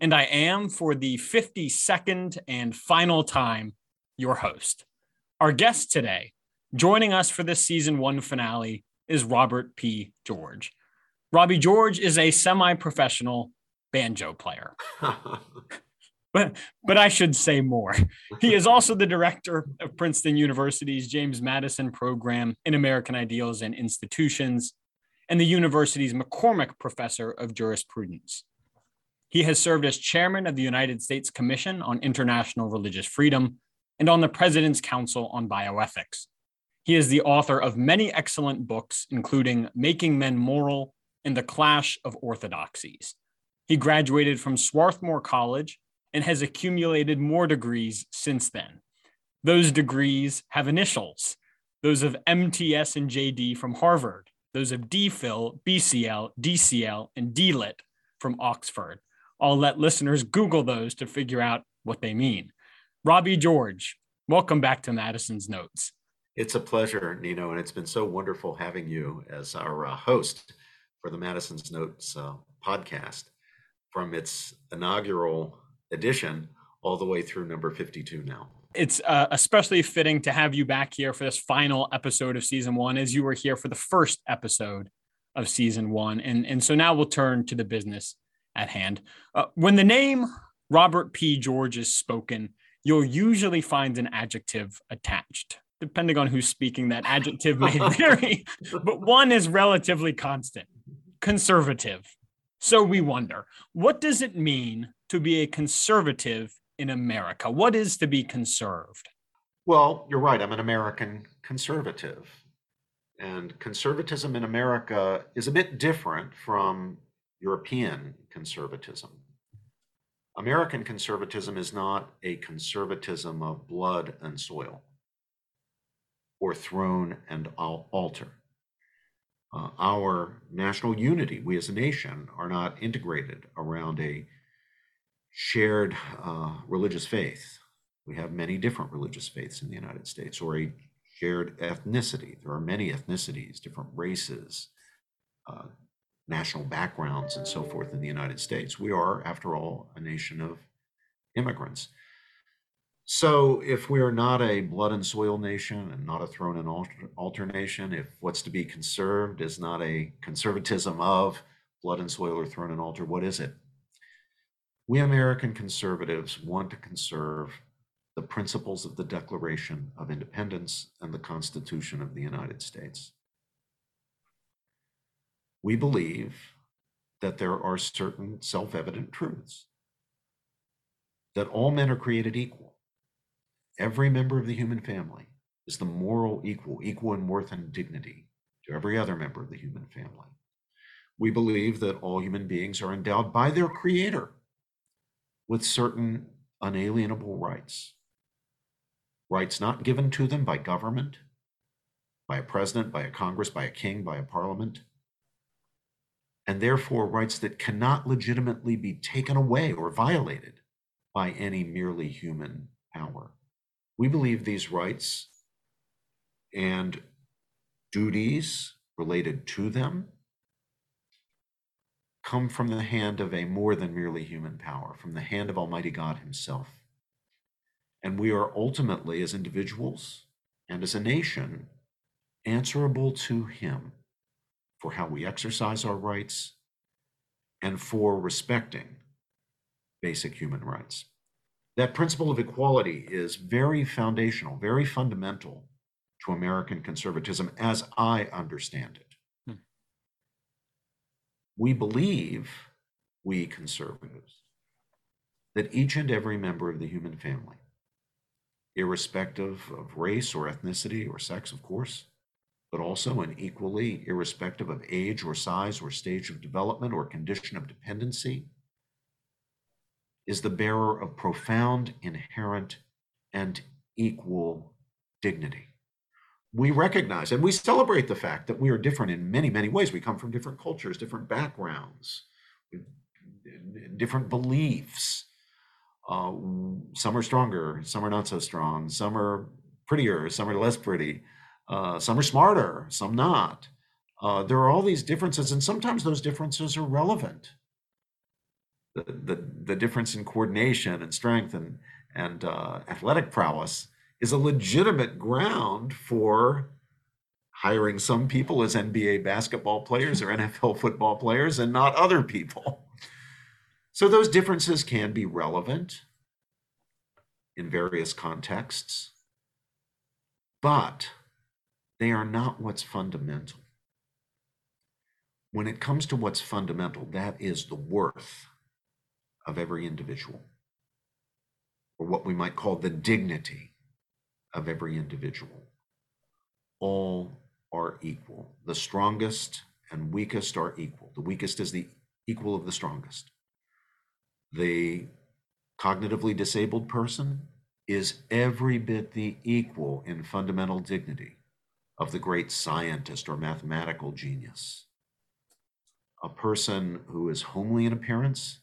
and I am, for the 52nd and final time, your host. Our guest today, joining us for this season one finale, is Robert P. George. Robbie George is a semi professional banjo player. but, but I should say more. He is also the director of Princeton University's James Madison program in American Ideals and Institutions and the university's McCormick Professor of Jurisprudence. He has served as chairman of the United States Commission on International Religious Freedom and on the President's Council on Bioethics. He is the author of many excellent books, including Making Men Moral and The Clash of Orthodoxies. He graduated from Swarthmore College and has accumulated more degrees since then. Those degrees have initials, those of MTS and JD from Harvard, those of DPhil, BCL, DCL, and DLit from Oxford. I'll let listeners Google those to figure out what they mean. Robbie George, welcome back to Madison's Notes. It's a pleasure, Nino, and it's been so wonderful having you as our uh, host for the Madison's Notes uh, podcast from its inaugural edition all the way through number 52 now. It's uh, especially fitting to have you back here for this final episode of season one, as you were here for the first episode of season one. And, and so now we'll turn to the business at hand. Uh, when the name Robert P. George is spoken, you'll usually find an adjective attached. Depending on who's speaking, that adjective may vary, but one is relatively constant conservative. So we wonder what does it mean to be a conservative in America? What is to be conserved? Well, you're right. I'm an American conservative. And conservatism in America is a bit different from European conservatism. American conservatism is not a conservatism of blood and soil or throne and altar. Uh, our national unity, we as a nation, are not integrated around a shared uh, religious faith. We have many different religious faiths in the United States, or a shared ethnicity. There are many ethnicities, different races, uh, national backgrounds and so forth in the United States. We are, after all, a nation of immigrants. So, if we are not a blood and soil nation and not a throne and altar, nation, if what's to be conserved is not a conservatism of blood and soil or throne and altar, what is it? We American conservatives want to conserve the principles of the Declaration of Independence and the Constitution of the United States we believe that there are certain self evident truths that all men are created equal. Every member of the human family is the moral equal, equal in worth and dignity to every other member of the human family. We believe that all human beings are endowed by their Creator with certain unalienable rights. Rights not given to them by government, by a president, by a Congress, by a king, by a parliament, and therefore rights that cannot legitimately be taken away or violated by any merely human power. We believe these rights and duties related to them come from the hand of a more than merely human power, from the hand of Almighty God Himself. And we are ultimately, as individuals and as a nation, answerable to Him for how we exercise our rights, and for respecting basic human rights. That principle of equality is very foundational, very fundamental to American conservatism as I understand it. Hmm. We believe, we conservatives, that each and every member of the human family, irrespective of race or ethnicity or sex, of course, but also and equally irrespective of age or size or stage of development or condition of dependency, is the bearer of profound, inherent, and equal dignity. We recognize and we celebrate the fact that we are different in many, many ways. We come from different cultures, different backgrounds, different beliefs. Uh, some are stronger, some are not so strong, some are prettier, some are less pretty, uh, some are smarter, some not. Uh, there are all these differences, and sometimes those differences are relevant. The, the, the difference in coordination and strength and, and uh, athletic prowess is a legitimate ground for hiring some people as NBA basketball players or NFL football players and not other people. So those differences can be relevant in various contexts, but they are not what's fundamental. When it comes to what's fundamental, that is the worth of every individual, or what we might call the dignity of every individual. All are equal. The strongest and weakest are equal. The weakest is the equal of the strongest. The cognitively disabled person is every bit the equal in fundamental dignity of the great scientist or mathematical genius. A person who is homely in appearance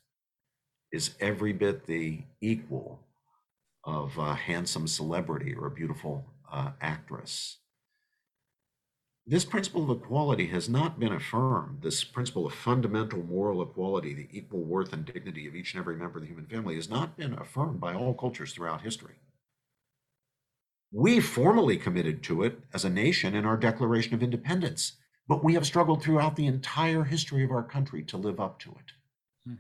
is every bit the equal of a handsome celebrity or a beautiful uh, actress. This principle of equality has not been affirmed. This principle of fundamental moral equality, the equal worth and dignity of each and every member of the human family, has not been affirmed by all cultures throughout history. We formally committed to it as a nation in our Declaration of Independence, but we have struggled throughout the entire history of our country to live up to it. Hmm.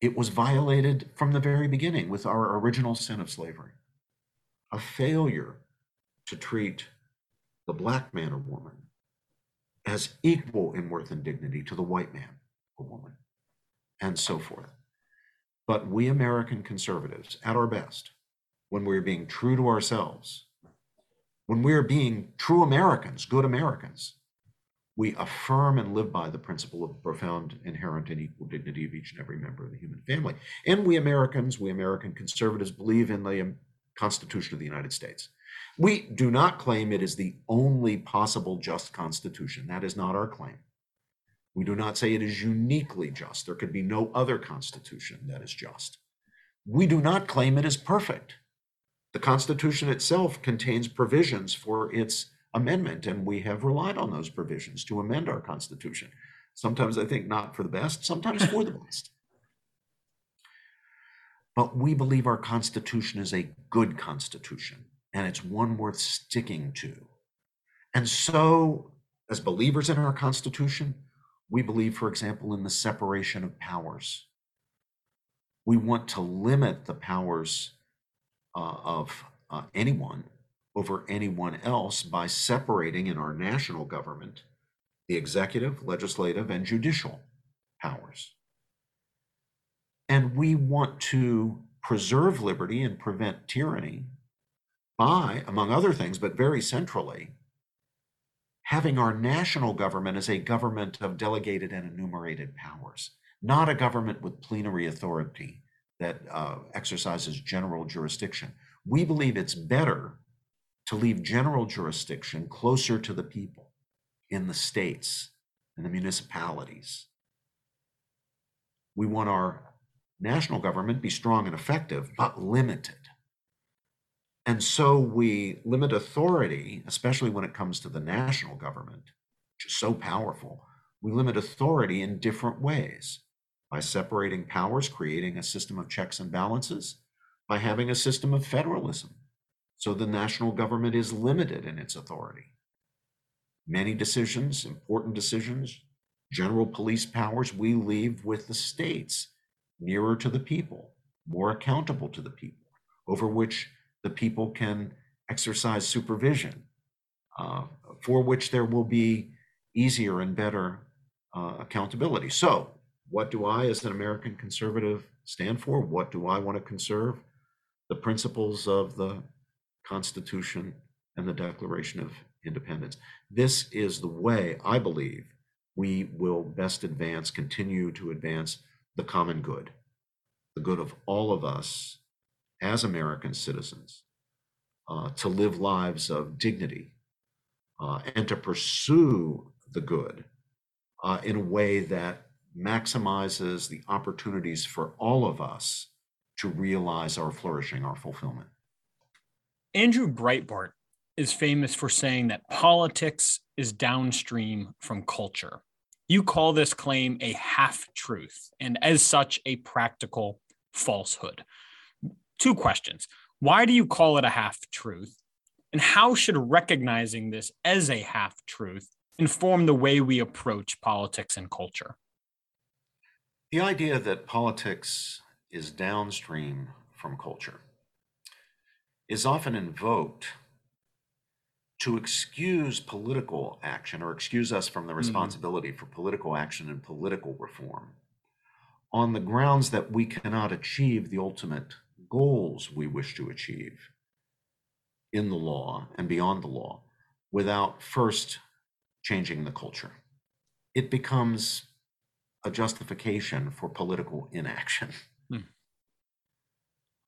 It was violated from the very beginning with our original sin of slavery, a failure to treat the black man or woman as equal in worth and dignity to the white man or woman, and so forth. But we American conservatives, at our best, when we're being true to ourselves, when we're being true Americans, good Americans, we affirm and live by the principle of profound, inherent, and equal dignity of each and every member of the human family. And we Americans, we American conservatives, believe in the um, Constitution of the United States. We do not claim it is the only possible just constitution. That is not our claim. We do not say it is uniquely just. There could be no other constitution that is just. We do not claim it is perfect. The Constitution itself contains provisions for its amendment, and we have relied on those provisions to amend our Constitution. Sometimes I think not for the best, sometimes for the best. But we believe our Constitution is a good Constitution and it's one worth sticking to. And so, as believers in our Constitution, we believe, for example, in the separation of powers. We want to limit the powers uh, of uh, anyone over anyone else by separating in our national government the executive, legislative, and judicial powers. And we want to preserve liberty and prevent tyranny by, among other things, but very centrally, having our national government as a government of delegated and enumerated powers, not a government with plenary authority that uh, exercises general jurisdiction. We believe it's better to leave general jurisdiction closer to the people in the states and the municipalities. We want our national government be strong and effective, but limited. And so we limit authority, especially when it comes to the national government, which is so powerful. We limit authority in different ways by separating powers, creating a system of checks and balances, by having a system of federalism. So the national government is limited in its authority. Many decisions, important decisions, general police powers, we leave with the states, nearer to the people, more accountable to the people, over which the people can exercise supervision, uh, for which there will be easier and better uh, accountability. So, what do I, as an American conservative, stand for? What do I want to conserve? The principles of the Constitution and the Declaration of Independence. This is the way I believe we will best advance, continue to advance the common good. the good of all of us as American citizens uh, to live lives of dignity uh, and to pursue the good uh, in a way that maximizes the opportunities for all of us to realize our flourishing, our fulfillment. Andrew Breitbart is famous for saying that politics is downstream from culture. You call this claim a half truth and, as such, a practical falsehood. Two questions. Why do you call it a half truth? And how should recognizing this as a half truth inform the way we approach politics and culture? The idea that politics is downstream from culture is often invoked to excuse political action or excuse us from the mm-hmm. responsibility mm-hmm. for political action and political reform on the grounds that we cannot achieve the ultimate goals we wish to achieve in the law and beyond the law without first changing the culture. It becomes a justification for political inaction. Hmm.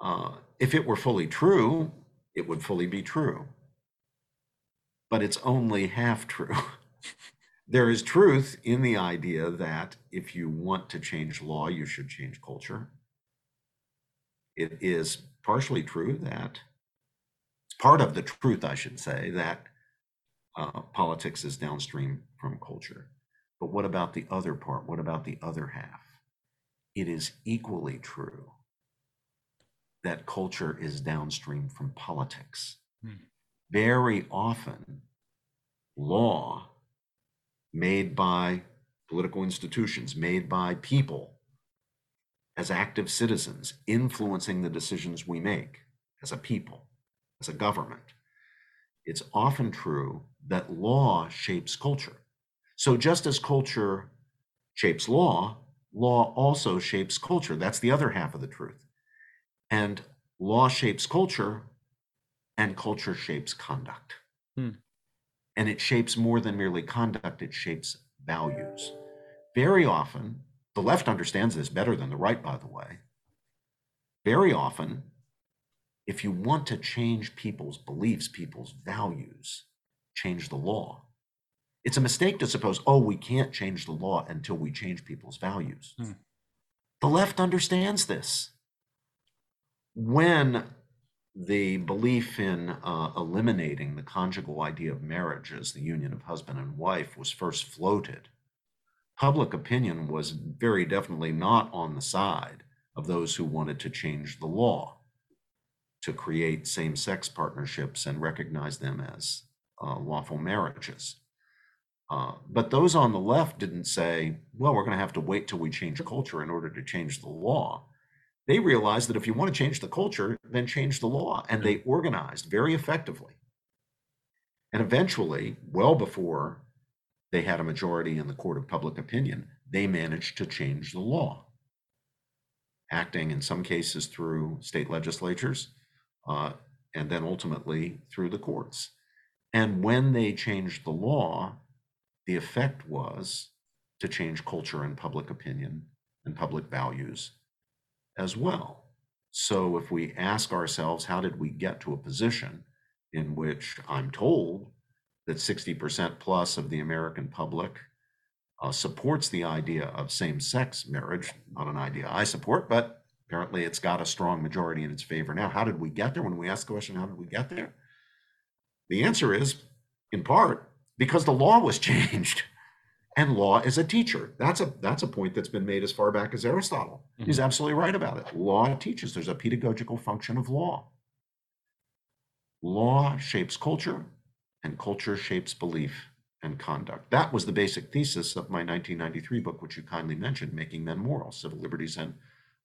Uh, if it were fully true, it would fully be true. But it's only half true. there is truth in the idea that if you want to change law, you should change culture. It is partially true that it's part of the truth, I should say, that uh, politics is downstream from culture. But what about the other part? What about the other half? It is equally true that culture is downstream from politics. Hmm. Very often, law made by political institutions, made by people as active citizens, influencing the decisions we make as a people, as a government, it's often true that law shapes culture. So just as culture shapes law, law also shapes culture. That's the other half of the truth. And law shapes culture, and culture shapes conduct. Hmm. And it shapes more than merely conduct, it shapes values. Very often, the left understands this better than the right, by the way. Very often, if you want to change people's beliefs, people's values, change the law. It's a mistake to suppose, oh, we can't change the law until we change people's values. Hmm. The left understands this. When the belief in uh, eliminating the conjugal idea of marriage as the union of husband and wife was first floated, public opinion was very definitely not on the side of those who wanted to change the law to create same sex partnerships and recognize them as uh, lawful marriages. Uh, but those on the left didn't say, well, we're going to have to wait till we change culture in order to change the law. They realized that if you want to change the culture, then change the law. And they organized very effectively. And eventually, well before they had a majority in the court of public opinion, they managed to change the law, acting in some cases through state legislatures uh, and then ultimately through the courts. And when they changed the law, the effect was to change culture and public opinion and public values as well. So if we ask ourselves, how did we get to a position in which I'm told that 60% plus of the American public uh, supports the idea of same sex marriage? Not an idea I support, but apparently it's got a strong majority in its favor now. How did we get there? When we ask the question, how did we get there? The answer is, in part, because the law was changed. And law is a teacher. That's a that's a point that's been made as far back as Aristotle. Mm-hmm. He's absolutely right about it. Law teaches. There's a pedagogical function of law. Law shapes culture, and culture shapes belief and conduct. That was the basic thesis of my 1993 book, which you kindly mentioned, Making Men Moral, Civil Liberties and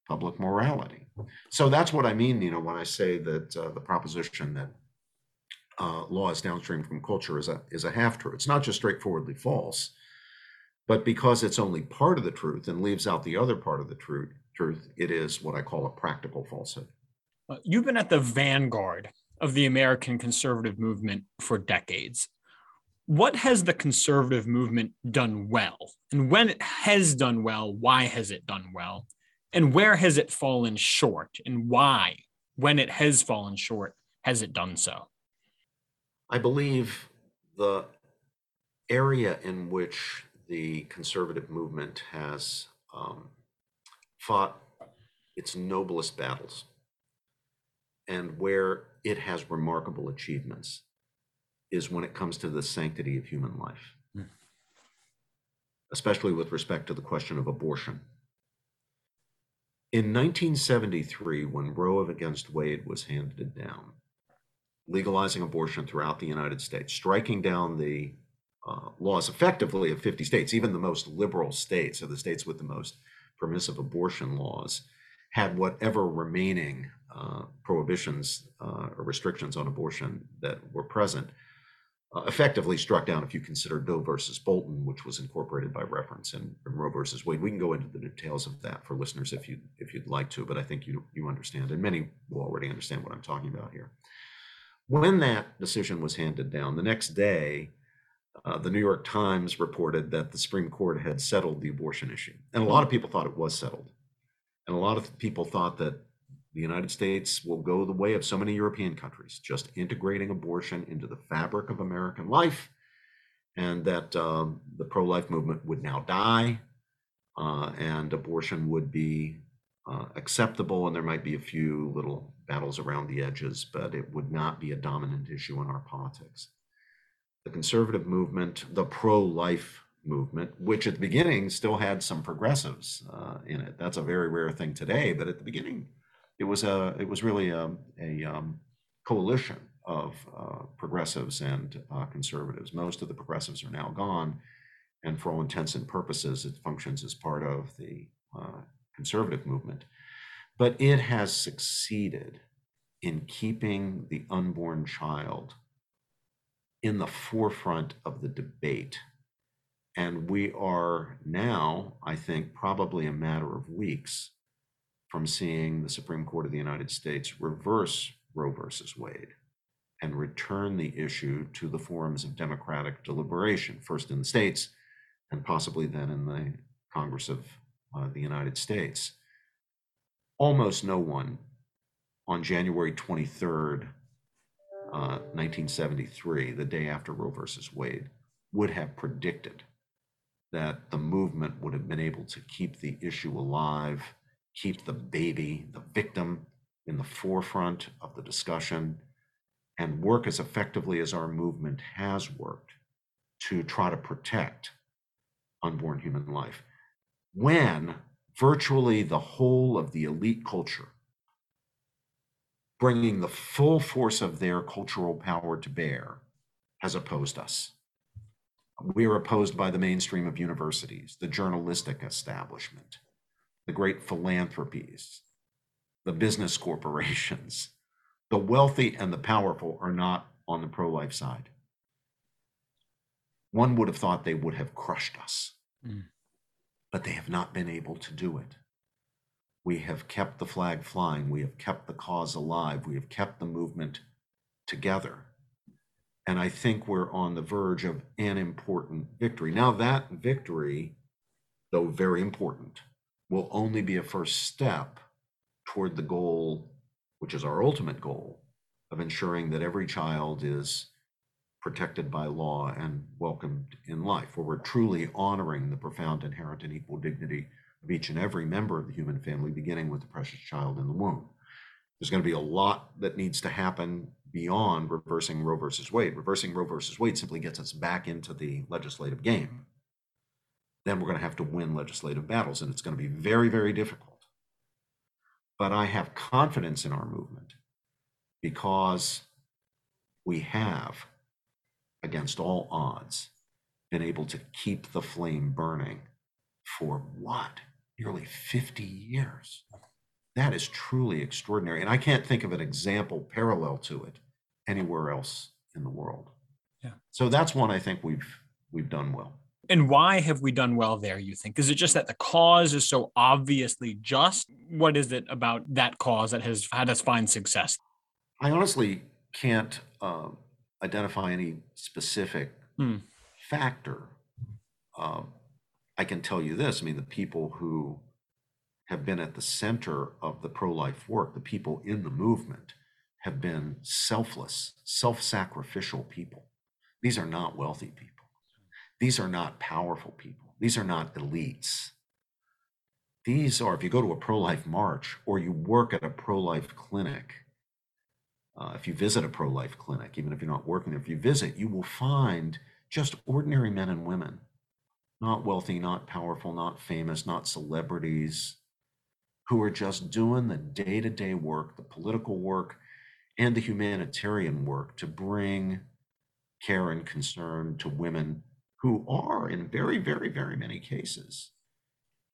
Public Morality. So that's what I mean, you know, when I say that uh, the proposition that uh, law is downstream from culture is a is a half truth. It's not just straightforwardly false, but because it's only part of the truth and leaves out the other part of the truth, truth it is what I call a practical falsehood. Uh, you've been at the vanguard of the American conservative movement for decades. What has the conservative movement done well? And when it has done well, why has it done well? And where has it fallen short and why, when it has fallen short, has it done so? I believe the area in which the conservative movement has um, fought its noblest battles and where it has remarkable achievements is when it comes to the sanctity of human life, mm. especially with respect to the question of abortion. In 1973, when Roe against Wade was handed down, legalizing abortion throughout the United States, striking down the uh, laws effectively of 50 states, even the most liberal states, or the states with the most permissive abortion laws, had whatever remaining uh, prohibitions uh, or restrictions on abortion that were present, uh, effectively struck down if you consider Doe versus Bolton, which was incorporated by reference in, in, Roe versus Wade. We can go into the details of that for listeners if you if you'd like to, but I think you you understand, and many will already understand what I'm talking about here. When that decision was handed down, the next day, uh, the New York Times reported that the Supreme Court had settled the abortion issue, and a lot of people thought it was settled, and a lot of people thought that the United States will go the way of so many European countries, just integrating abortion into the fabric of American life, and that um, the pro life movement would now die, uh, and abortion would be uh, acceptable, and there might be a few little battles around the edges, but it would not be a dominant issue in our politics. The conservative movement, the pro life movement, which at the beginning still had some progressives uh, in it. That's a very rare thing today, but at the beginning, it was a it was really a, a um, coalition of uh, progressives and uh, conservatives. Most of the progressives are now gone, and for all intents and purposes, it functions as part of the uh, conservative movement. But it has succeeded in keeping the unborn child in the forefront of the debate. And we are now, I think, probably a matter of weeks from seeing the Supreme Court of the United States reverse Roe versus Wade and return the issue to the forums of democratic deliberation, first in the states and possibly then in the Congress of uh, the United States. Almost no one on January 23rd, uh, 1973, the day after Roe versus Wade, would have predicted that the movement would have been able to keep the issue alive keep the baby, the victim, in the forefront of the discussion and work as effectively as our movement has worked to try to protect unborn human life. When virtually the whole of the elite culture, bringing the full force of their cultural power to bear, has opposed us. We are opposed by the mainstream of universities, the journalistic establishment, the great philanthropies, the business corporations, the wealthy and the powerful are not on the pro life side. One would have thought they would have crushed us, mm. But they have not been able to do it. We have kept the flag flying. We have kept the cause alive. We have kept the movement together. And I think we're on the verge of an important victory. Now, that victory, though very important, will only be a first step toward the goal, which is our ultimate goal, of ensuring that every child is protected by law and welcomed in life, where we're truly honoring the profound inherent and equal dignity of each and every member of the human family, beginning with the precious child in the womb. There's going to be a lot that needs to happen beyond reversing Roe versus Wade. Reversing Roe versus Wade simply gets us back into the legislative game then we're going to have to win legislative battles, and it's going to be very, very difficult. But I have confidence in our movement because we have, against all odds, been able to keep the flame burning for what? Nearly 50 years. That is truly extraordinary. And I can't think of an example parallel to it anywhere else in the world. Yeah. So that's one I think we've we've done well. And why have we done well there, you think? Is it just that the cause is so obviously just? What is it about that cause that has had us find success? I honestly can't uh, identify any specific hmm. factor. Uh, I can tell you this I mean, the people who have been at the center of the pro life work, the people in the movement, have been selfless, self sacrificial people. These are not wealthy people. These are not powerful people. These are not elites. These are, if you go to a pro life march or you work at a pro life clinic, uh, if you visit a pro life clinic, even if you're not working there, if you visit, you will find just ordinary men and women, not wealthy, not powerful, not famous, not celebrities, who are just doing the day to day work, the political work, and the humanitarian work to bring care and concern to women who are, in very, very, very many cases,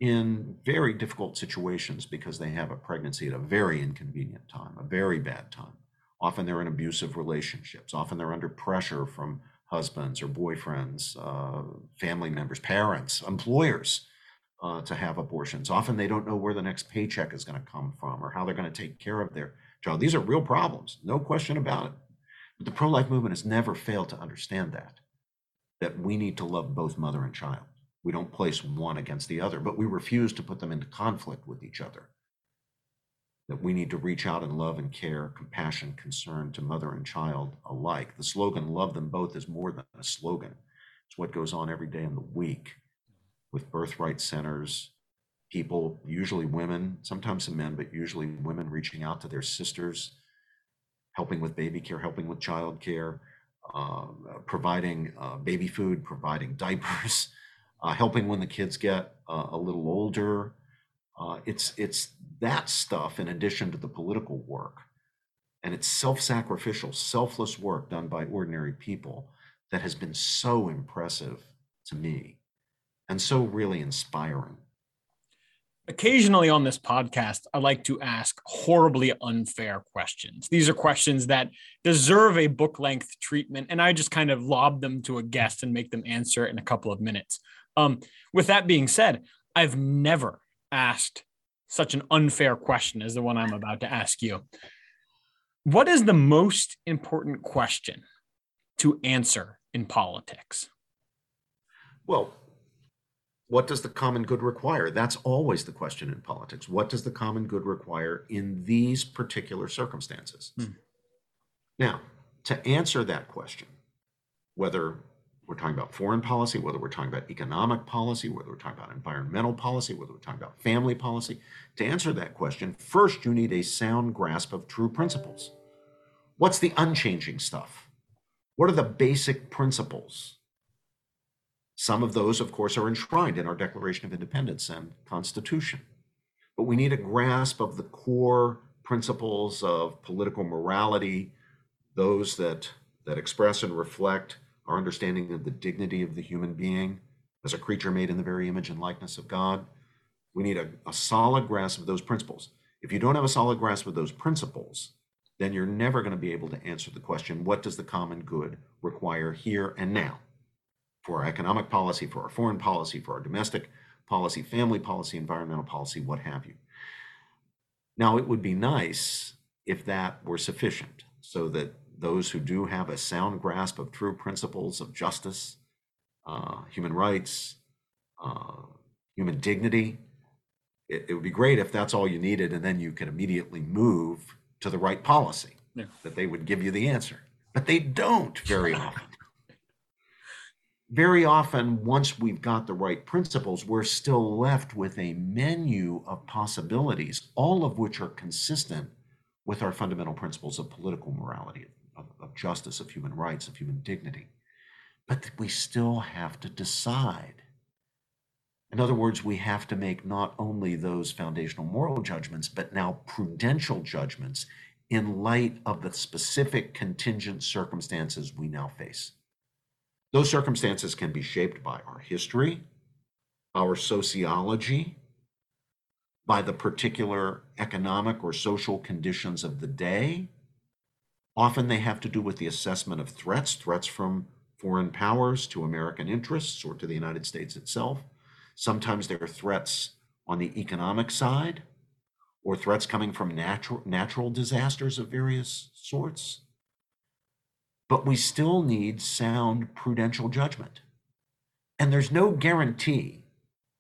in very difficult situations because they have a pregnancy at a very inconvenient time, a very bad time. Often they're in abusive relationships. Often they're under pressure from husbands or boyfriends, uh, family members, parents, employers uh, to have abortions. Often they don't know where the next paycheck is going to come from or how they're going to take care of their child. These are real problems, no question about it. But the pro life movement has never failed to understand that, that we need to love both mother and child. We don't place one against the other, but we refuse to put them into conflict with each other. That we need to reach out in love and care, compassion, concern to mother and child alike. The slogan, love them both, is more than a slogan. It's what goes on every day in the week with birthright centers, people, usually women, sometimes some men, but usually women reaching out to their sisters, helping with baby care, helping with child care, uh, providing uh, baby food, providing diapers, uh, helping when the kids get uh, a little older. Uh, it's it's that stuff in addition to the political work, and it's self-sacrificial, selfless work done by ordinary people that has been so impressive to me, and so really inspiring. Occasionally on this podcast, I like to ask horribly unfair questions. These are questions that deserve a book length treatment, and I just kind of lob them to a guest and make them answer in a couple of minutes. Um, with that being said, I've never asked such an unfair question as the one I'm about to ask you. What is the most important question to answer in politics? Well, what does the common good require? That's always the question in politics. What does the common good require in these particular circumstances? Hmm. Now, to answer that question, whether we're talking about foreign policy, whether we're talking about economic policy, whether we're talking about environmental policy, whether we're talking about family policy, to answer that question, first you need a sound grasp of true principles. What's the unchanging stuff? What are the basic principles? Some of those, of course, are enshrined in our Declaration of Independence and Constitution. But we need a grasp of the core principles of political morality, those that, that express and reflect our understanding of the dignity of the human being as a creature made in the very image and likeness of God. We need a, a solid grasp of those principles. If you don't have a solid grasp of those principles, then you're never going to be able to answer the question what does the common good require here and now? for our economic policy, for our foreign policy, for our domestic policy, family policy, environmental policy, what have you. Now, it would be nice if that were sufficient so that those who do have a sound grasp of true principles of justice, uh, human rights, uh, human dignity, it, it, would be great if that's all you needed and then you could immediately move to the right policy, yeah. that they would give you the answer. But they don't very often very often, once we've got the right principles, we're still left with a menu of possibilities, all of which are consistent with our fundamental principles of political morality, of, of justice, of human rights, of human dignity. But we still have to decide. In other words, we have to make not only those foundational moral judgments, but now prudential judgments in light of the specific contingent circumstances we now face. Those circumstances can be shaped by our history, our sociology, by the particular economic or social conditions of the day. Often they have to do with the assessment of threats, threats from foreign powers to American interests or to the United States itself. Sometimes there are threats on the economic side or threats coming from natural, natural disasters of various sorts but we still need sound prudential judgment. And there's no guarantee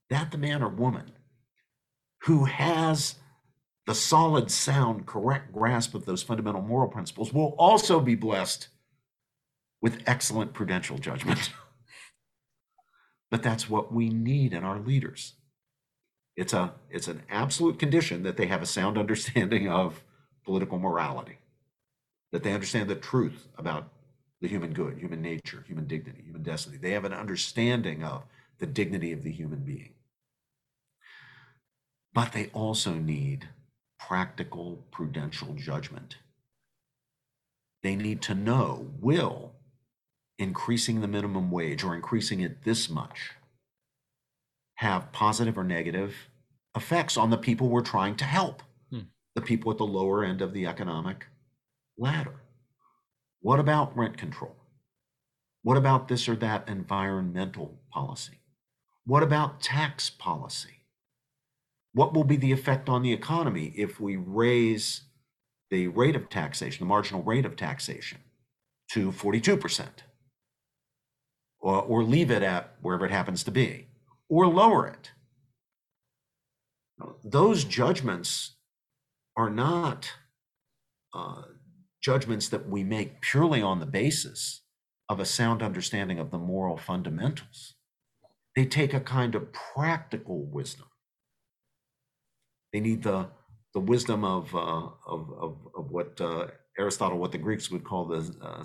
that the man or woman who has the solid, sound, correct grasp of those fundamental moral principles will also be blessed with excellent prudential judgment. but that's what we need in our leaders. It's a it's an absolute condition that they have a sound understanding of political morality, that they understand the truth about the human good, human nature, human dignity, human destiny. They have an understanding of the dignity of the human being. But they also need practical prudential judgment. They need to know will increasing the minimum wage or increasing it this much have positive or negative effects on the people we're trying to help, hmm. the people at the lower end of the economic ladder. What about rent control? What about this or that environmental policy? What about tax policy? What will be the effect on the economy if we raise the rate of taxation, the marginal rate of taxation, to 42%? Or, or leave it at wherever it happens to be, or lower it? Those judgments are not uh, judgments that we make purely on the basis of a sound understanding of the moral fundamentals. They take a kind of practical wisdom. They need the, the wisdom of, uh, of, of, of, what uh, Aristotle, what the Greeks would call the, uh,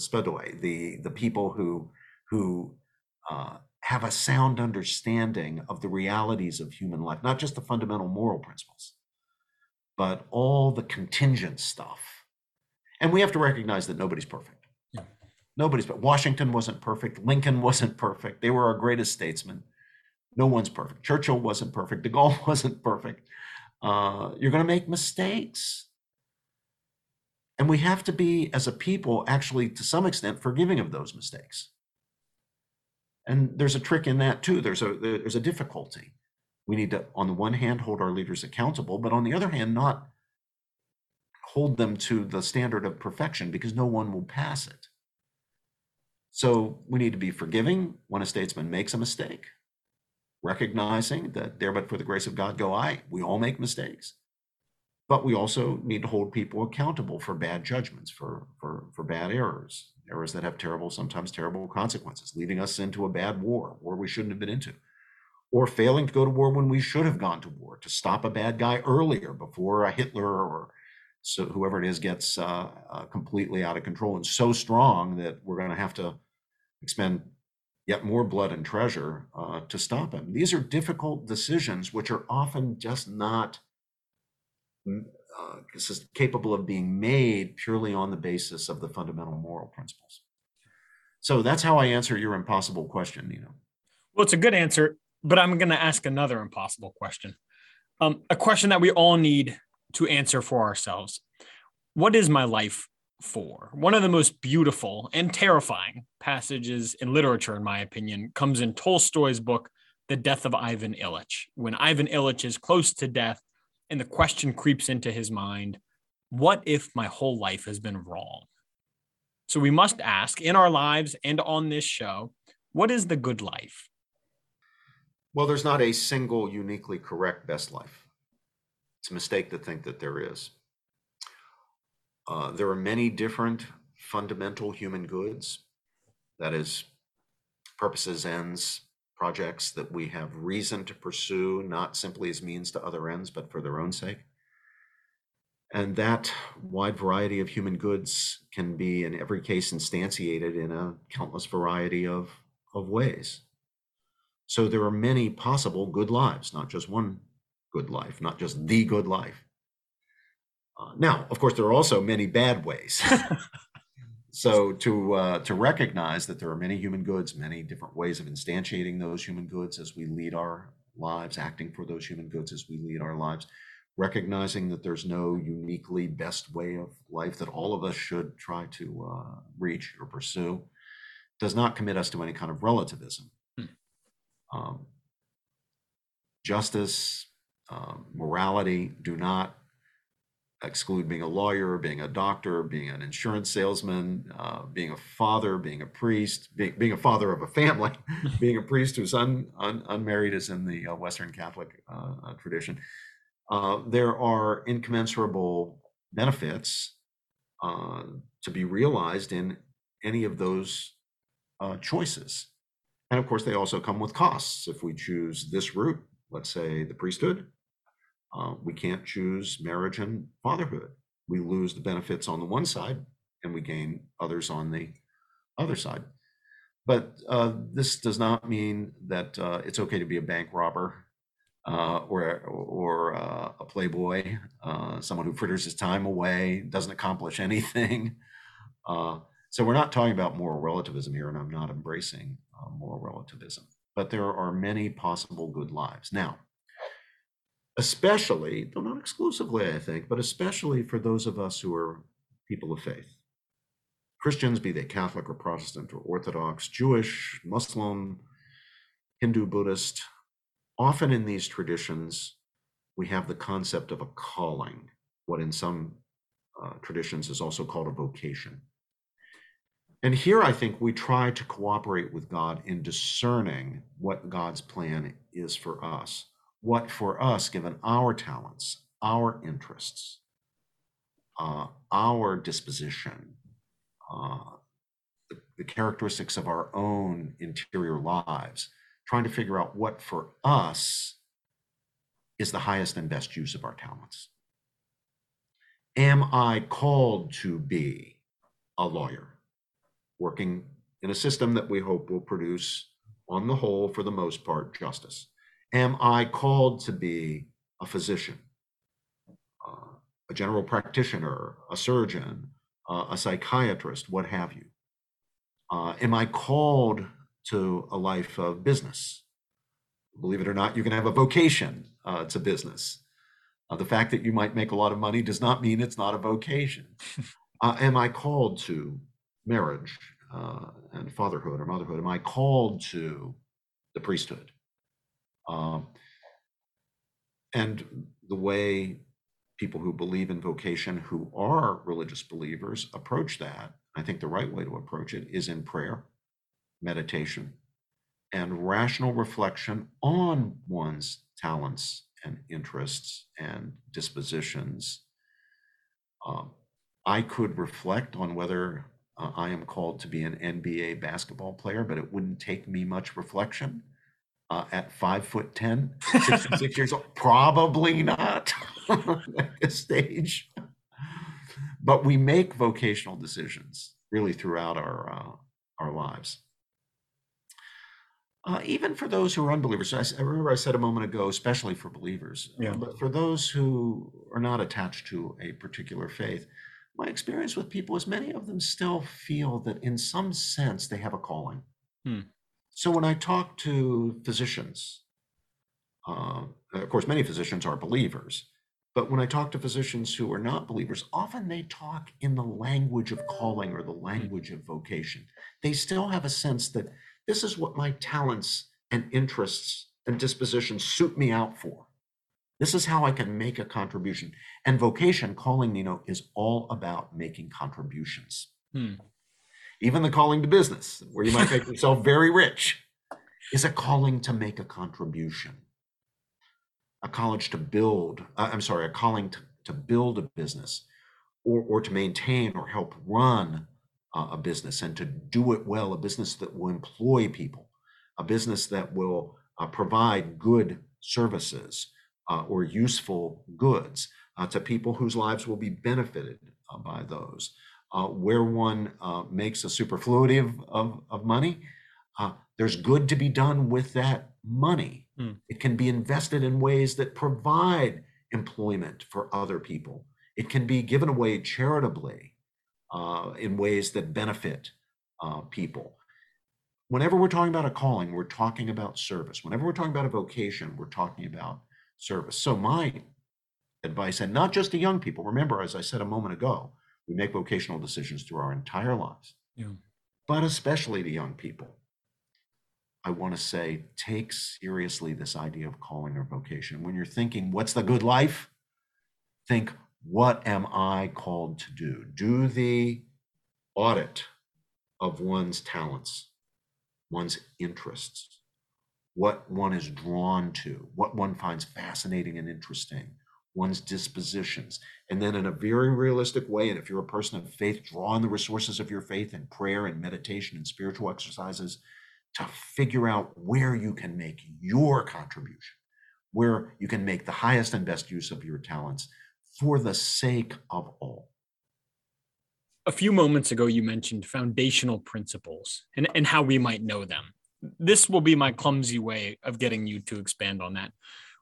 spoudaioi, the, the people who, who uh, have a sound understanding of the realities of human life, not just the fundamental moral principles, but all the contingent stuff and we have to recognize that nobody's perfect. Yeah. Nobody's but Washington wasn't perfect. Lincoln wasn't perfect. They were our greatest statesmen. No one's perfect. Churchill wasn't perfect. De Gaulle wasn't perfect. Uh, you're going to make mistakes. And we have to be, as a people, actually, to some extent, forgiving of those mistakes. And there's a trick in that too. There's a there's a difficulty. We need to, on the one hand, hold our leaders accountable, but on the other hand, not hold them to the standard of perfection because no one will pass it. So we need to be forgiving when a statesman makes a mistake, recognizing that there but for the grace of God go I. We all make mistakes. But we also need to hold people accountable for bad judgments, for, for, for bad errors, errors that have terrible, sometimes terrible consequences, leading us into a bad war, war we shouldn't have been into, or failing to go to war when we should have gone to war, to stop a bad guy earlier before a Hitler or so whoever it is gets uh, uh, completely out of control and so strong that we're going to have to expend yet more blood and treasure uh, to stop him. These are difficult decisions, which are often just not mm, uh, capable of being made purely on the basis of the fundamental moral principles. So that's how I answer your impossible question, Nino. Well, it's a good answer, but I'm going to ask another impossible question. Um, a question that we all need to answer for ourselves. What is my life for? One of the most beautiful and terrifying passages in literature, in my opinion, comes in Tolstoy's book, The Death of Ivan Ilyich. When Ivan Ilyich is close to death and the question creeps into his mind what if my whole life has been wrong? So we must ask in our lives and on this show what is the good life? Well, there's not a single uniquely correct best life. It's a mistake to think that there is. Uh, there are many different fundamental human goods, that is, purposes, ends, projects that we have reason to pursue, not simply as means to other ends, but for their own sake. And that wide variety of human goods can be, in every case, instantiated in a countless variety of, of ways. So there are many possible good lives, not just one good life, not just the good life. Uh, now, of course, there are also many bad ways. so to uh, to recognize that there are many human goods, many different ways of instantiating those human goods as we lead our lives, acting for those human goods as we lead our lives, recognizing that there's no uniquely best way of life that all of us should try to uh, reach or pursue, does not commit us to any kind of relativism. Hmm. Um, justice, um, morality do not exclude being a lawyer, being a doctor, being an insurance salesman, uh, being a father, being a priest, being, being a father of a family, being a priest who's un, un, unmarried, is in the uh, Western Catholic uh, uh tradition. Uh, there are incommensurable benefits uh, to be realized in any of those choices. And of course, they also come with costs. If we choose this route, let's say the priesthood, uh, we can't choose marriage and fatherhood. We lose the benefits on the one side and we gain others on the other side. But uh, this does not mean that uh, it's okay to be a bank robber uh, or or uh, a playboy, uh, someone who fritters his time away, doesn't accomplish anything. so we're not talking about moral relativism here, and I'm not embracing moral relativism. But there are many possible good lives. Now, especially, though not exclusively, I think, but especially for those of us who are people of faith. Christians, be they Catholic or Protestant or Orthodox, Jewish, Muslim, Hindu, Buddhist, often in these traditions, we have the concept of a calling, what in some uh, traditions is also called a vocation. And here I think we try to cooperate with God in discerning what God's plan is for us what for us, given our talents, our interests, uh, our disposition, uh, the, the characteristics of our own interior lives, trying to figure out what for us is the highest and best use of our talents. Am I called to be a lawyer working in a system that we hope will produce, on the whole, for the most part, justice? Am I called to be a physician, uh, a general practitioner, a surgeon, uh, a psychiatrist, what have you? Uh, am I called to a life of business? Believe it or not, you can have a vocation uh, to business. Uh, the fact that you might make a lot of money does not mean it's not a vocation. Uh, am I called to marriage and fatherhood or motherhood? Am I called to the priesthood? Um, and the way people who believe in vocation, who are religious believers, approach that, I think the right way to approach it is in prayer, meditation, and rational reflection on one's talents and interests and dispositions. Um, I could reflect on whether uh, I am called to be an NBA basketball player, but it wouldn't take me much reflection uh, at five foot 10, 66 years old? Probably not at this stage. But we make vocational decisions really throughout our, uh, our lives. Uh, even for those who are unbelievers, I, I, remember I said a moment ago, especially for believers, yeah. but for those who are not attached to a particular faith, my experience with people is many of them still feel that in some sense they have a calling. Hmm. So when I talk to physicians, uh, of course, many physicians are believers, but when I talk to physicians who are not believers, often they talk in the language of calling or the language of vocation. They still have a sense that this is what my talents and interests and dispositions suit me out for. This is how I can make a contribution. And vocation, calling Nino, is all about making contributions. Hmm even the calling to business, where you might make yourself very rich, is a calling to make a contribution. A college to build, uh, I'm sorry, a calling to, to build a business or, or to maintain or help run uh, a business and to do it well, a business that will employ people, a business that will uh, provide good services uh, or useful goods uh, to people whose lives will be benefited uh, by those uh, where one uh, makes a superfluity of, of, of money, uh, there's good to be done with that money. Hmm. It can be invested in ways that provide employment for other people. It can be given away charitably uh, in ways that benefit uh, people. Whenever we're talking about a calling, we're talking about service. Whenever we're talking about a vocation, we're talking about service. So, my advice, and not just to young people, remember, as I said a moment ago, we make vocational decisions through our entire lives, yeah. but especially to young people. I want to say, take seriously this idea of calling or vocation. When you're thinking, what's the good life? Think, what am I called to do? Do the audit of one's talents, one's interests, what one is drawn to, what one finds fascinating and interesting, one's dispositions. And then, in a very realistic way, and if you're a person of faith, draw on the resources of your faith and prayer and meditation and spiritual exercises to figure out where you can make your contribution, where you can make the highest and best use of your talents for the sake of all. A few moments ago, you mentioned foundational principles and, and how we might know them. This will be my clumsy way of getting you to expand on that.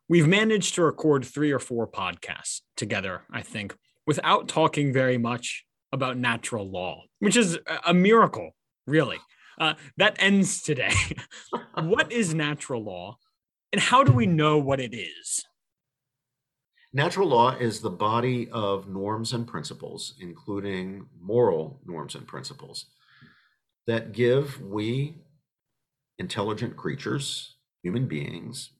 We've managed to record three or four podcasts together, I think, without talking very much about natural law, which is a miracle, really. Uh, that ends today. what is natural law, and how do we know what it is? Natural law is the body of norms and principles, including moral norms and principles, that give we intelligent creatures, human beings,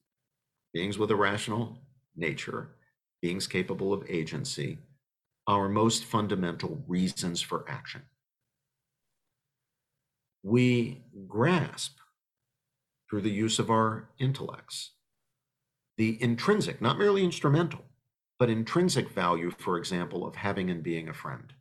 beings with a rational nature, beings capable of agency, our most fundamental reasons for action. We grasp through the use of our intellects the intrinsic, not merely instrumental, but intrinsic value, for example, of having and being a friend.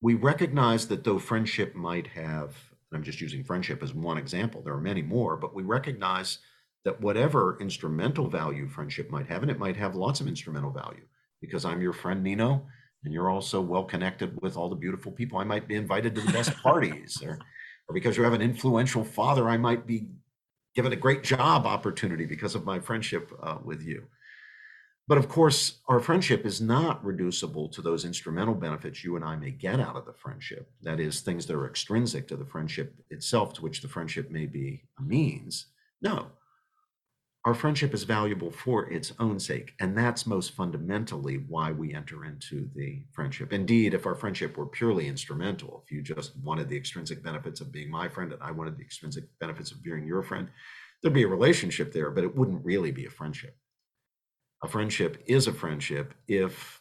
We recognize that though friendship might have, I'm just using friendship as one example, there are many more, but we recognize that whatever instrumental value friendship might have, and it might have lots of instrumental value because I'm your friend Nino, and you're also well connected with all the beautiful people. I might be invited to the best parties, or, or because you have an influential father, I might be given a great job opportunity because of my friendship uh, with you. But of course, our friendship is not reducible to those instrumental benefits you and I may get out of the friendship. That is, things that are extrinsic to the friendship itself, to which the friendship may be a means. No, our friendship is valuable for its own sake. And that's most fundamentally why we enter into the friendship. Indeed, if our friendship were purely instrumental, if you just wanted the extrinsic benefits of being my friend and I wanted the extrinsic benefits of being your friend, there'd be a relationship there, but it wouldn't really be a friendship a friendship is a friendship if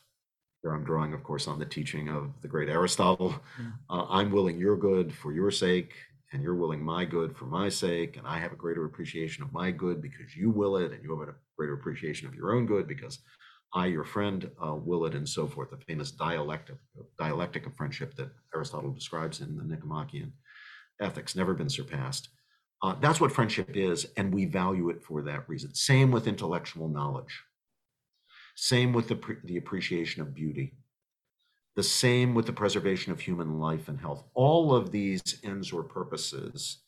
here I'm drawing, of course, on the teaching of the great Aristotle. Mm. Uh, I'm willing your good for your sake, and you're willing my good for my sake, and I have a greater appreciation of my good because you will it, and you have a greater appreciation of your own good because I, your friend, uh, will it, and so forth. The famous dialectic, dialectic of friendship that Aristotle describes in the Nicomachean Ethics, never been surpassed. Uh, that's what friendship is, and we value it for that reason. Same with intellectual knowledge. Same with the, the appreciation of beauty. The same with the preservation of human life and health. All of these ends or purposes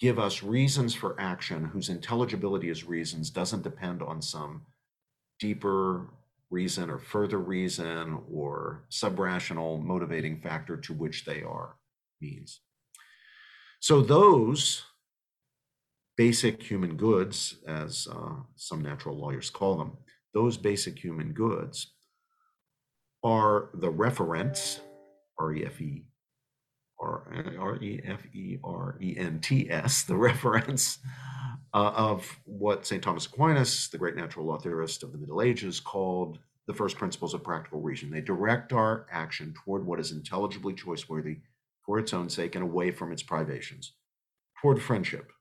give us reasons for action whose intelligibility as reasons doesn't depend on some deeper reason or further reason or subrational motivating factor to which they are means. So those basic human goods, as uh, some natural lawyers call them, those basic human goods are the referents, R-E-F-E, R-E-F-E-R-E-N-T-S, the referents uh, of what St. Thomas Aquinas, the great natural law theorist of the Middle Ages, called the first principles of practical reason. They direct our action toward what is intelligibly choice-worthy for its own sake and away from its privations, toward friendship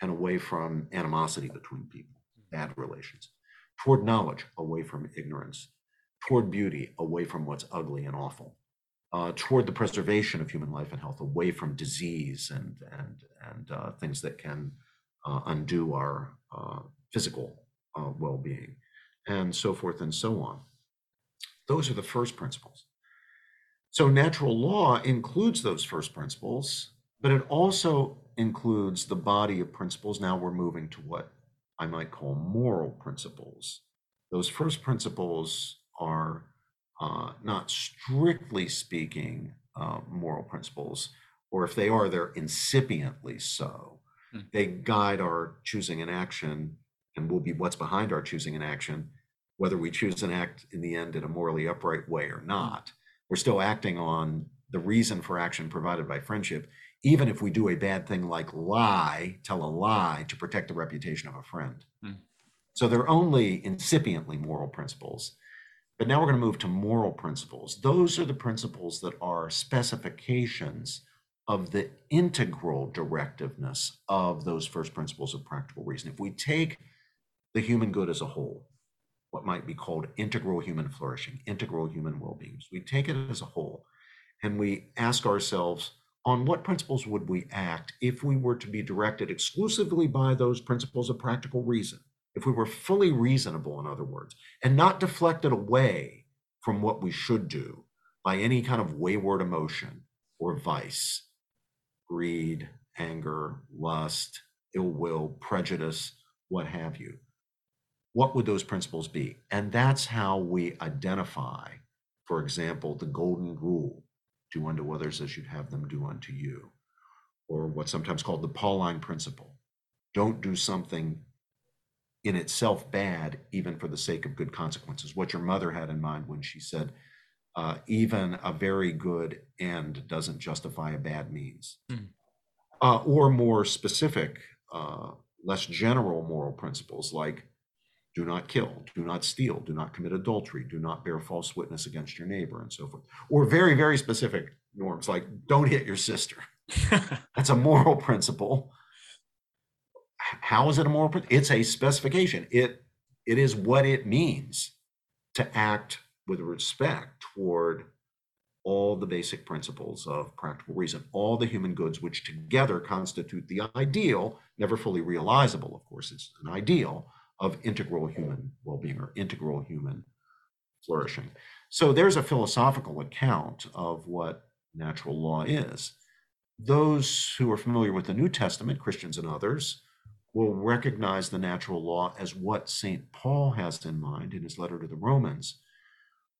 and away from animosity between people, bad relations toward knowledge, away from ignorance, toward beauty, away from what's ugly and awful, uh, toward the preservation of human life and health, away from disease and and and uh, things that can uh, undo our uh, physical uh, well-being, and so forth and so on. Those are the first principles. So natural law includes those first principles, but it also includes the body of principles. Now we're moving to what I might call moral principles. Those first principles are uh, not strictly speaking uh, moral principles, or if they are, they're incipiently so. Hmm. They guide our choosing an action and will be what's behind our choosing an action, whether we choose an act in the end in a morally upright way or hmm. not. We're still acting on the reason for action provided by friendship, even if we do a bad thing like lie, tell a lie to protect the reputation of a friend. Mm. So they're only incipiently moral principles. But now we're going to move to moral principles. Those are the principles that are specifications of the integral directiveness of those first principles of practical reason. If we take the human good as a whole, what might be called integral human flourishing, integral human well being, we take it as a whole and we ask ourselves, on what principles would we act if we were to be directed exclusively by those principles of practical reason? If we were fully reasonable, in other words, and not deflected away from what we should do by any kind of wayward emotion or vice, greed, anger, lust, ill will, prejudice, what have you. What would those principles be? And that's how we identify, for example, the golden rule do unto others as you'd have them do unto you, or what's sometimes called the Pauline principle. Don't do something in itself bad, even for the sake of good consequences. What your mother had in mind when she said, uh, even a very good end doesn't justify a bad means. Mm. Uh, or more specific, uh, less general moral principles like do not kill, do not steal, do not commit adultery, do not bear false witness against your neighbor, and so forth. Or very, very specific norms like don't hit your sister. That's a moral principle. How is it a moral principle? It's a specification. It it is what it means to act with respect toward all the basic principles of practical reason, all the human goods which together constitute the ideal, never fully realizable, of course, it's an ideal, of integral human well-being or integral human flourishing. So there's a philosophical account of what natural law is. Those who are familiar with the New Testament, Christians and others, will recognize the natural law as what St. Paul has in mind in his letter to the Romans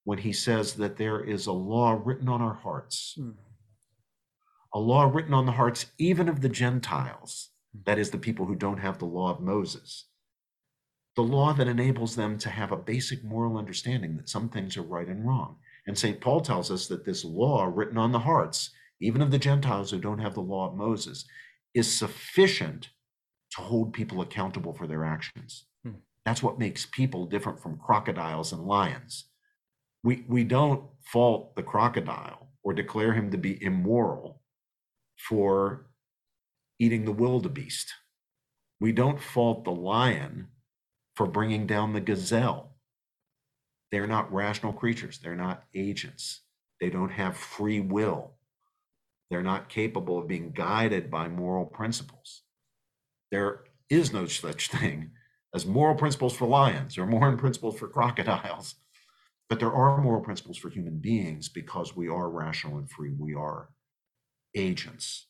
when he says that there is a law written on our hearts, hmm. a law written on the hearts even of the Gentiles, that is, the people who don't have the law of Moses the law that enables them to have a basic moral understanding that some things are right and wrong. And St. Paul tells us that this law written on the hearts, even of the Gentiles who don't have the law of Moses, is sufficient to hold people accountable for their actions. Hmm. That's what makes people different from crocodiles and lions. We, we don't fault the crocodile or declare him to be immoral for eating the wildebeest. We don't fault the lion for bringing down the gazelle. They're not rational creatures, they're not agents, they don't have free will, they're not capable of being guided by moral principles. There is no such thing as moral principles for lions or moral principles for crocodiles. But there are moral principles for human beings because we are rational and free. We are agents.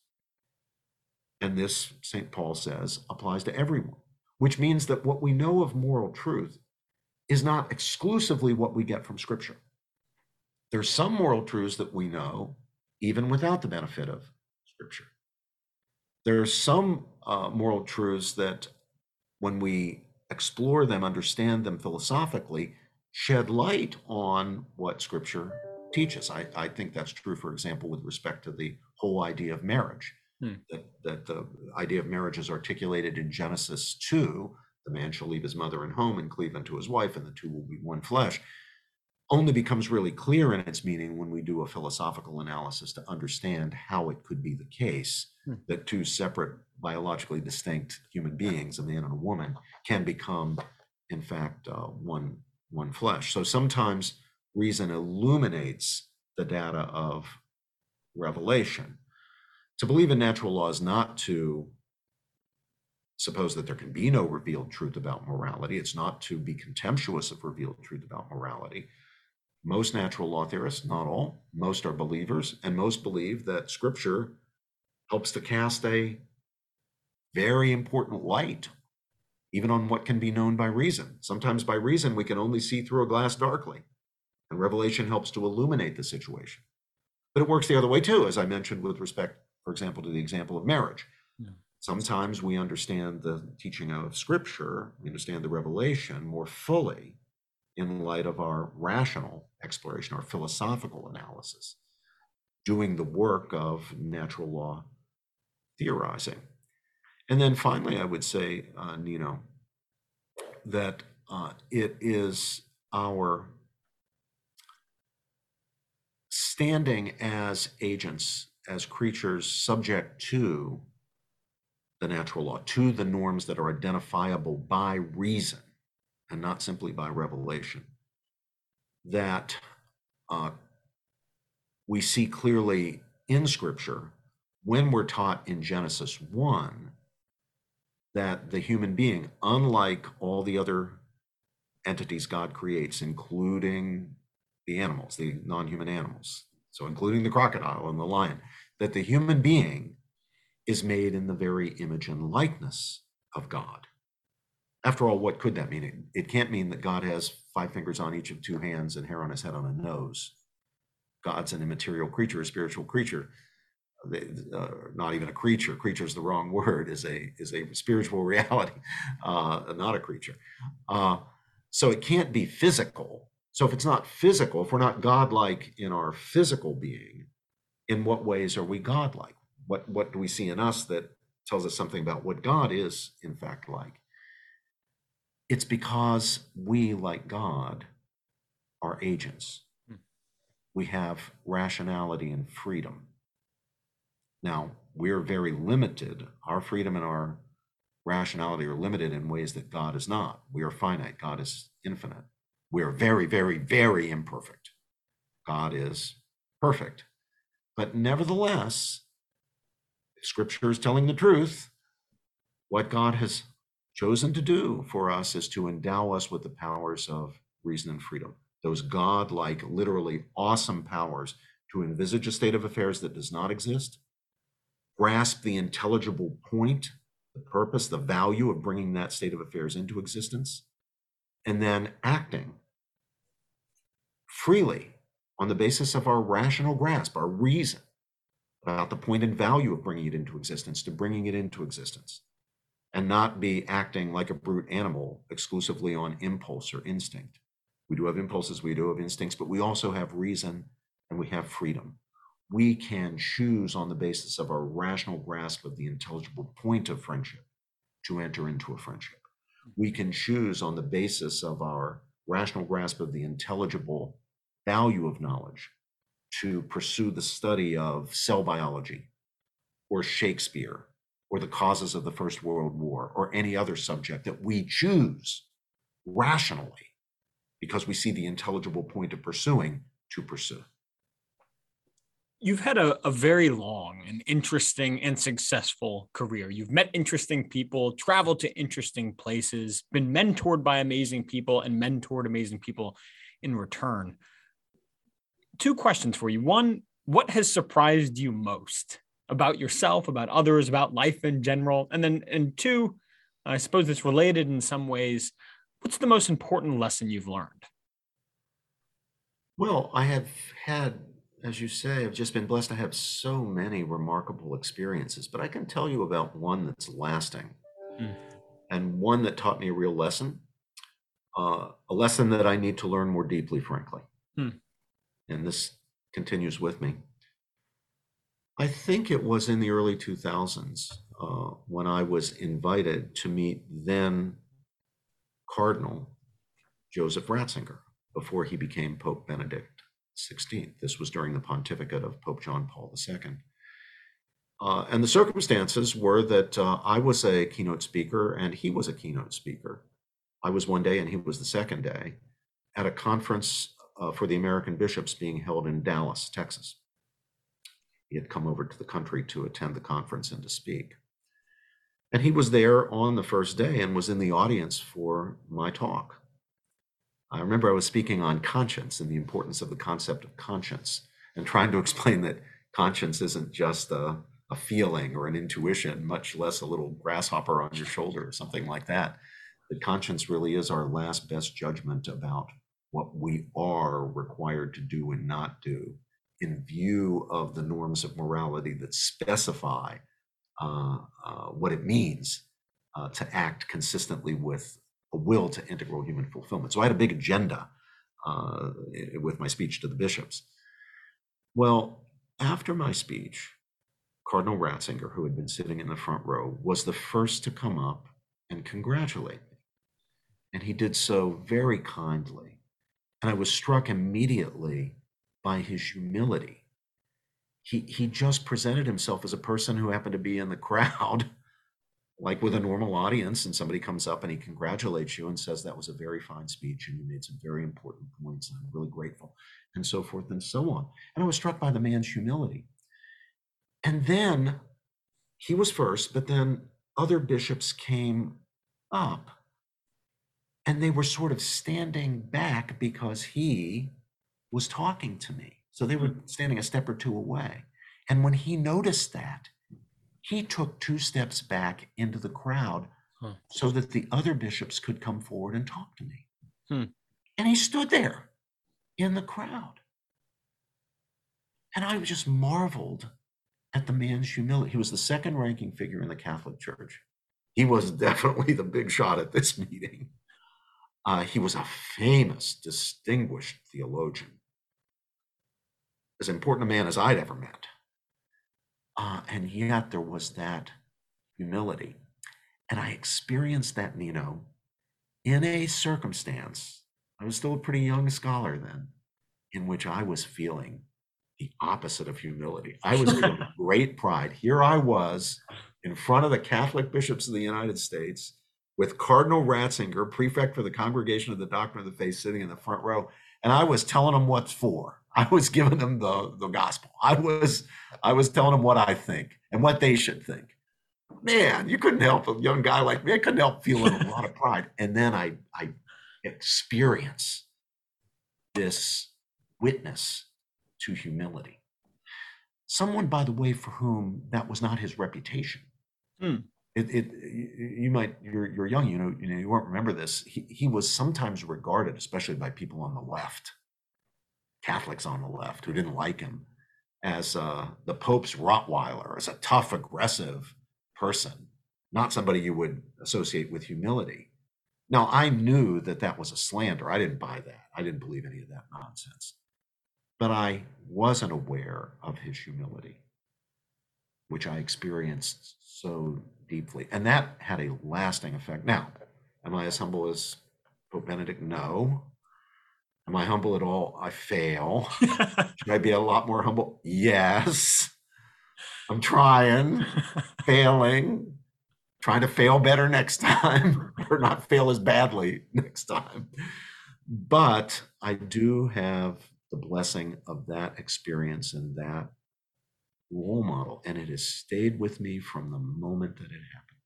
And this, St. Paul says, applies to everyone which means that what we know of moral truth is not exclusively what we get from Scripture. There's some moral truths that we know even without the benefit of Scripture. There are some uh, moral truths that, when we explore them, understand them philosophically, shed light on what Scripture teaches. I, I think that's true, for example, with respect to the whole idea of marriage. Hmm. That, that the idea of marriage is articulated in Genesis 2 the man shall leave his mother and home and cleave unto his wife, and the two will be one flesh, only becomes really clear in its meaning when we do a philosophical analysis to understand how it could be the case hmm. that two separate, biologically distinct human beings, a man and a woman, can become, in fact, uh, one, one flesh. So sometimes reason illuminates the data of revelation to believe in natural law is not to suppose that there can be no revealed truth about morality. It's not to be contemptuous of revealed truth about morality. Most natural law theorists, not all, most are believers, and most believe that scripture helps to cast a very important light, even on what can be known by reason. Sometimes by reason, we can only see through a glass darkly, and revelation helps to illuminate the situation. But it works the other way too, as I mentioned with respect for example, to the example of marriage. Yeah. Sometimes we understand the teaching of Scripture, we understand the revelation more fully in light of our rational exploration, our philosophical analysis, doing the work of natural law theorizing. And then finally, I would say, uh, Nino, that uh, it is our standing as agents, as creatures subject to the natural law, to the norms that are identifiable by reason and not simply by revelation, that uh, we see clearly in Scripture when we're taught in Genesis 1 that the human being, unlike all the other entities God creates, including the animals, the non human animals, so including the crocodile and the lion, that the human being is made in the very image and likeness of God. After all, what could that mean? It, it can't mean that God has five fingers on each of two hands and hair on his head on a nose. God's an immaterial creature, a spiritual creature. Uh, not even a creature. Creature is the wrong word. is a is a spiritual reality, uh, not a creature. Uh, so it can't be physical. So if it's not physical, if we're not godlike in our physical being, in what ways are we godlike? What what do we see in us that tells us something about what God is in fact like? It's because we, like God, are agents. Hmm. We have rationality and freedom. Now, we're very limited. Our freedom and our rationality are limited in ways that God is not. We are finite, God is infinite. We are very, very, very imperfect. God is perfect. But nevertheless, Scripture is telling the truth. What God has chosen to do for us is to endow us with the powers of reason and freedom, those God like, literally awesome powers to envisage a state of affairs that does not exist, grasp the intelligible point, the purpose, the value of bringing that state of affairs into existence, and then acting freely on the basis of our rational grasp, our reason about the point and value of bringing it into existence to bringing it into existence and not be acting like a brute animal exclusively on impulse or instinct. We do have impulses, we do have instincts, but we also have reason and we have freedom. We can choose on the basis of our rational grasp of the intelligible point of friendship to enter into a friendship. We can choose on the basis of our rational grasp of the intelligible value of knowledge to pursue the study of cell biology or Shakespeare or the causes of the First World War or any other subject that we choose rationally because we see the intelligible point of pursuing to pursue. You've had a, a very long and interesting and successful career. You've met interesting people, traveled to interesting places, been mentored by amazing people, and mentored amazing people in return. Two questions for you. One, what has surprised you most about yourself, about others, about life in general? And then, and two, I suppose it's related in some ways. What's the most important lesson you've learned? Well, I have had, as you say, I've just been blessed. I have so many remarkable experiences, but I can tell you about one that's lasting mm. and one that taught me a real lesson, uh, a lesson that I need to learn more deeply, frankly. Mm. And this continues with me. I think it was in the early 2000s uh, when I was invited to meet then Cardinal Joseph Ratzinger before he became Pope Benedict XVI. This was during the pontificate of Pope John Paul II. Uh, and the circumstances were that uh, I was a keynote speaker and he was a keynote speaker. I was one day and he was the second day at a conference uh, for the American bishops being held in Dallas, Texas. He had come over to the country to attend the conference and to speak. And he was there on the first day and was in the audience for my talk. I remember I was speaking on conscience and the importance of the concept of conscience and trying to explain that conscience isn't just a, a feeling or an intuition, much less a little grasshopper on your shoulder or something like that. That conscience really is our last best judgment about what we are required to do and not do in view of the norms of morality that specify uh, uh, what it means uh, to act consistently with a will to integral human fulfillment. So I had a big agenda uh, with my speech to the bishops. Well, after my speech, Cardinal Ratzinger, who had been sitting in the front row, was the first to come up and congratulate me. And he did so very kindly. And I was struck immediately by his humility. He, he just presented himself as a person who happened to be in the crowd, like with a normal audience, and somebody comes up and he congratulates you and says, That was a very fine speech, and you made some very important points, and I'm really grateful, and so forth and so on. And I was struck by the man's humility. And then he was first, but then other bishops came up and they were sort of standing back because he was talking to me. So they were standing a step or two away. And when he noticed that, he took two steps back into the crowd huh. so that the other bishops could come forward and talk to me. Hmm. And he stood there in the crowd. And I just marveled at the man's humility. He was the second ranking figure in the Catholic Church. He was definitely the big shot at this meeting. Uh, he was a famous, distinguished theologian, as important a man as I'd ever met. Uh, and yet there was that humility. And I experienced that, Nino, in a circumstance. I was still a pretty young scholar then, in which I was feeling the opposite of humility. I was feeling great pride. Here I was in front of the Catholic bishops of the United States with Cardinal Ratzinger, prefect for the Congregation of the Doctrine of the Faith, sitting in the front row. And I was telling them what's for. I was giving them the, the gospel. I was I was telling them what I think and what they should think. Man, you couldn't help a young guy like me. I couldn't help feeling a lot of pride. And then I I experience this witness to humility. Someone, by the way, for whom that was not his reputation. Hmm. It, it, you might, you're, you're young, you know, you know, you won't remember this. He, he was sometimes regarded, especially by people on the left, Catholics on the left who didn't like him, as uh, the Pope's Rottweiler, as a tough, aggressive person, not somebody you would associate with humility. Now, I knew that that was a slander. I didn't buy that. I didn't believe any of that nonsense but I wasn't aware of his humility, which I experienced so deeply. And that had a lasting effect. Now, am I as humble as Pope Benedict? No. Am I humble at all? I fail. Should I be a lot more humble? Yes. I'm trying, failing, trying to fail better next time or not fail as badly next time. But I do have the blessing of that experience and that role model. And it has stayed with me from the moment that it happened.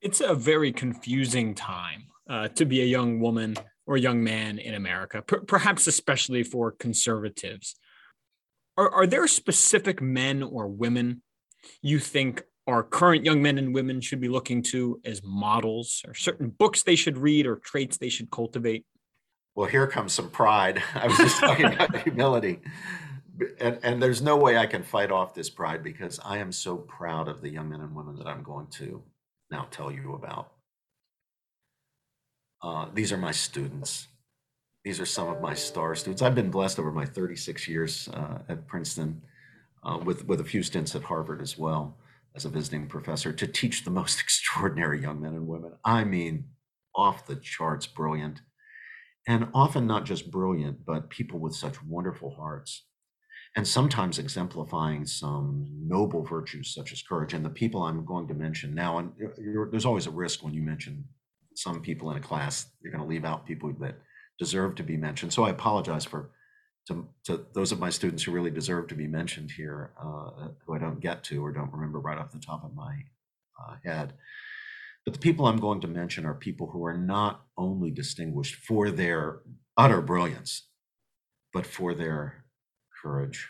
It's a very confusing time uh, to be a young woman or young man in America, per- perhaps especially for conservatives. Are, are there specific men or women you think our current young men and women should be looking to as models, or certain books they should read, or traits they should cultivate? well, here comes some pride. I was just talking about humility. And, and there's no way I can fight off this pride because I am so proud of the young men and women that I'm going to now tell you about. Uh, these are my students. These are some of my star students. I've been blessed over my 36 years uh, at Princeton, uh, with with a few stints at Harvard as well as a visiting professor, to teach the most extraordinary young men and women. I mean, off the charts, brilliant and often not just brilliant, but people with such wonderful hearts, and sometimes exemplifying some noble virtues such as courage. And the people I'm going to mention now, and there's always a risk when you mention some people in a class, you're going to leave out people that deserve to be mentioned. So I apologize for to, to those of my students who really deserve to be mentioned here, uh, who I don't get to or don't remember right off the top of my uh, head. But the people I'm going to mention are people who are not only distinguished for their utter brilliance, but for their courage,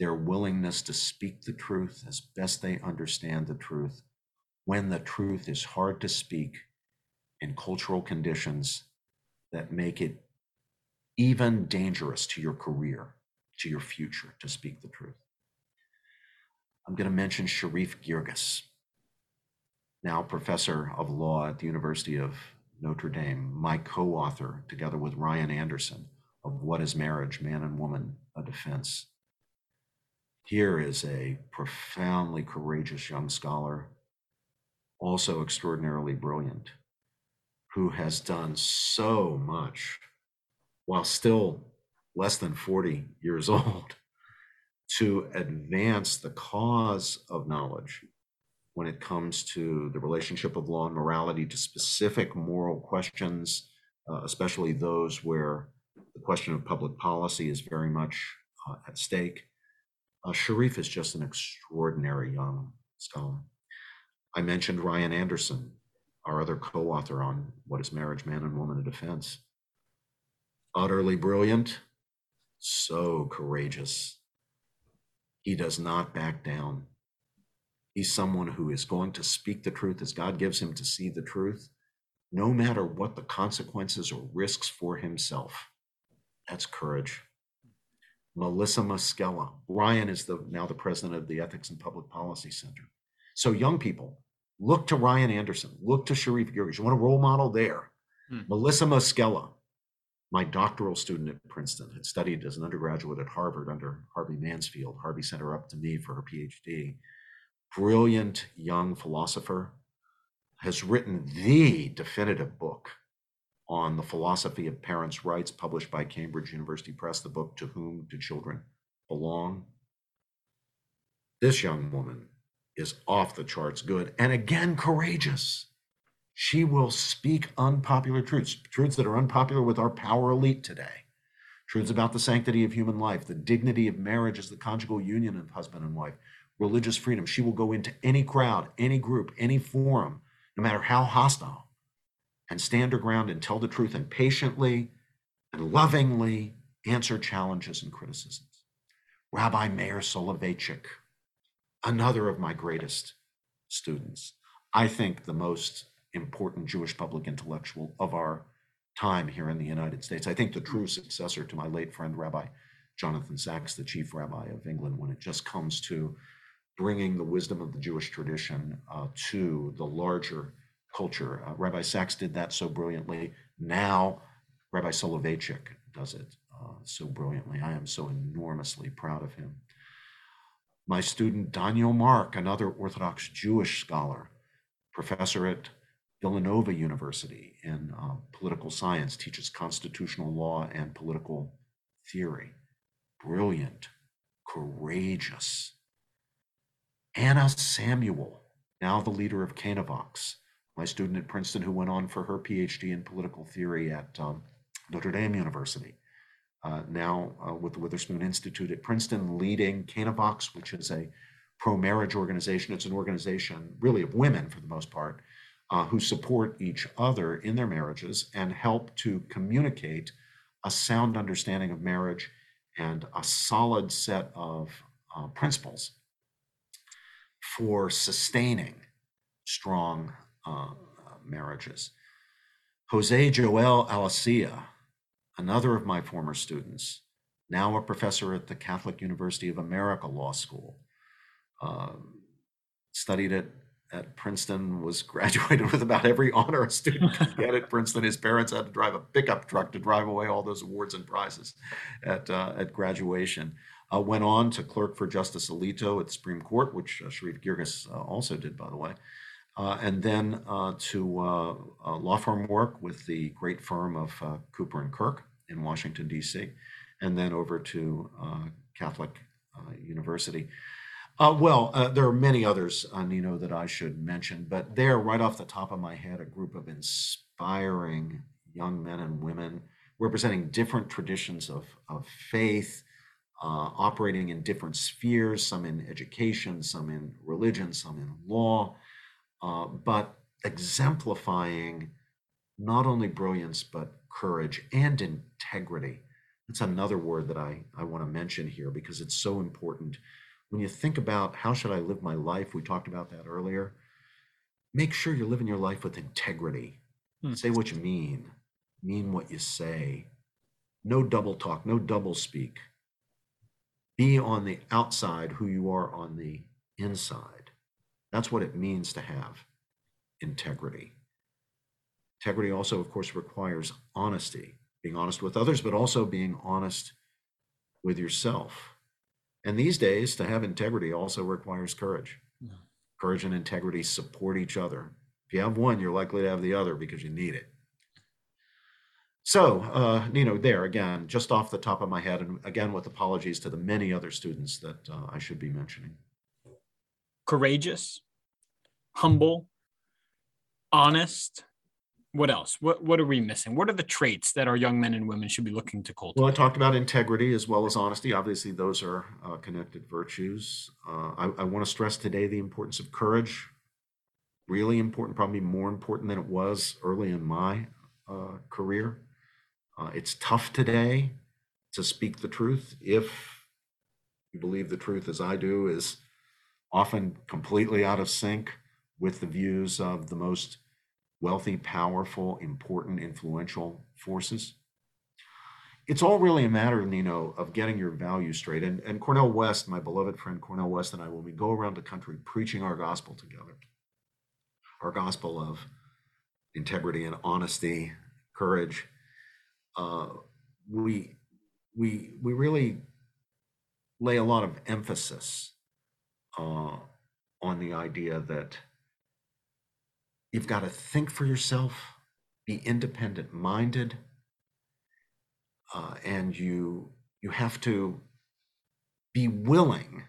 their willingness to speak the truth as best they understand the truth, when the truth is hard to speak in cultural conditions that make it even dangerous to your career, to your future, to speak the truth. I'm going to mention Sherif Girgis now professor of law at the University of Notre Dame, my co author, together with Ryan Anderson, of What is Marriage, Man and Woman, a Defense. Here is a profoundly courageous young scholar, also extraordinarily brilliant, who has done so much while still less than 40 years old, to advance the cause of knowledge when it comes to the relationship of law and morality to specific moral questions, uh, especially those where the question of public policy is very much uh, at stake. Uh, Sherif is just an extraordinary young scholar. I mentioned Ryan Anderson, our other co author on What is Marriage, Man and Woman in Defense. Utterly brilliant, so courageous. He does not back down. He's someone who is going to speak the truth as God gives him to see the truth, no matter what the consequences or risks for himself. That's courage. Melissa Moschella. Ryan is the now the president of the Ethics and Public Policy Center. So young people, look to Ryan Anderson, look to Sherif Girgis. You want a role model there? Hmm. Melissa Moschella, my doctoral student at Princeton, had studied as an undergraduate at Harvard under Harvey Mansfield. Harvey sent her up to me for her PhD. Brilliant young philosopher, has written the definitive book on the philosophy of parents' rights, published by Cambridge University Press, the book To Whom Do Children Belong? This young woman is off the charts good and again courageous. She will speak unpopular truths, truths that are unpopular with our power elite today. Truths about the sanctity of human life, the dignity of marriage as the conjugal union of husband and wife, religious freedom. She will go into any crowd, any group, any forum, no matter how hostile, and stand her ground and tell the truth and patiently and lovingly answer challenges and criticisms. Rabbi Meir Soloveitchik, another of my greatest students, I think the most important Jewish public intellectual of our time here in the United States. I think the true successor to my late friend, Rabbi Jonathan Sacks, the chief rabbi of England, when it just comes to bringing the wisdom of the Jewish tradition uh, to the larger culture. Uh, Rabbi Sacks did that so brilliantly. Now, Rabbi Soloveitchik does it uh, so brilliantly. I am so enormously proud of him. My student Daniel Mark, another Orthodox Jewish scholar, professor at Villanova University in uh, political science, teaches constitutional law and political theory. Brilliant, courageous. Anna Samuel, now the leader of Canavox, my student at Princeton who went on for her PhD in political theory at um, Notre Dame University. Uh, now uh, with the Witherspoon Institute at Princeton, leading Canavox, which is a pro marriage organization. It's an organization really of women for the most part uh, who support each other in their marriages and help to communicate a sound understanding of marriage and a solid set of uh, principles for sustaining strong uh, marriages. Jose Joel Alicea, another of my former students, now a professor at the Catholic University of America Law School, uh, studied at, at Princeton, was graduated with about every honor a student could get at Princeton. His parents had to drive a pickup truck to drive away all those awards and prizes at, uh, at graduation. Uh, went on to clerk for Justice Alito at the Supreme Court, which uh, Sherif Girgis uh, also did, by the way and then uh, to uh, law firm work with the great firm of uh, Cooper and Kirk in Washington, D.C., and then over to uh, Catholic uh, University. well, there are many others, Nino, that I should mention, but there, right off the top of my head, a group of inspiring young men and women representing different traditions of, of faith, operating in different spheres, some in education, some in religion, some in law, uh, but exemplifying not only brilliance, but courage and integrity. That's another word that I, I want to mention here because it's so important. When you think about how should I live my life, we talked about that earlier. Make sure you're living your life with integrity. Hmm. Say what you mean, mean what you say. No double talk, no double speak. Be on the outside who you are on the inside. That's what it means to have integrity. Integrity also, of course, requires honesty, being honest with others, but also being honest with yourself. And these days, to have integrity also requires courage. Yeah. Courage and integrity support each other. If you have one, you're likely to have the other because you need it. So, uh, you know, there again, just off the top of my head, and again with apologies to the many other students that uh, I should be mentioning. Courageous, humble, honest. What else? What what are we missing? What are the traits that our young men and women should be looking to cultivate? Well, I talked about integrity as well as honesty. Obviously, those are uh, connected virtues. Uh, I, I want to stress today the importance of courage. Really important, probably more important than it was early in my uh, career. Uh, it's tough today to speak the truth if you believe the truth as I do is often completely out of sync with the views of the most wealthy, powerful, important, influential forces. It's all really a matter, Nino, of getting your values straight. And, and Cornel West, my beloved friend Cornel West, and I, when we go around the country preaching our gospel together, our gospel of integrity and honesty, courage, uh, we we we really lay a lot of emphasis uh, on the idea that you've got to think for yourself, be independent minded, uh, and you you have to be willing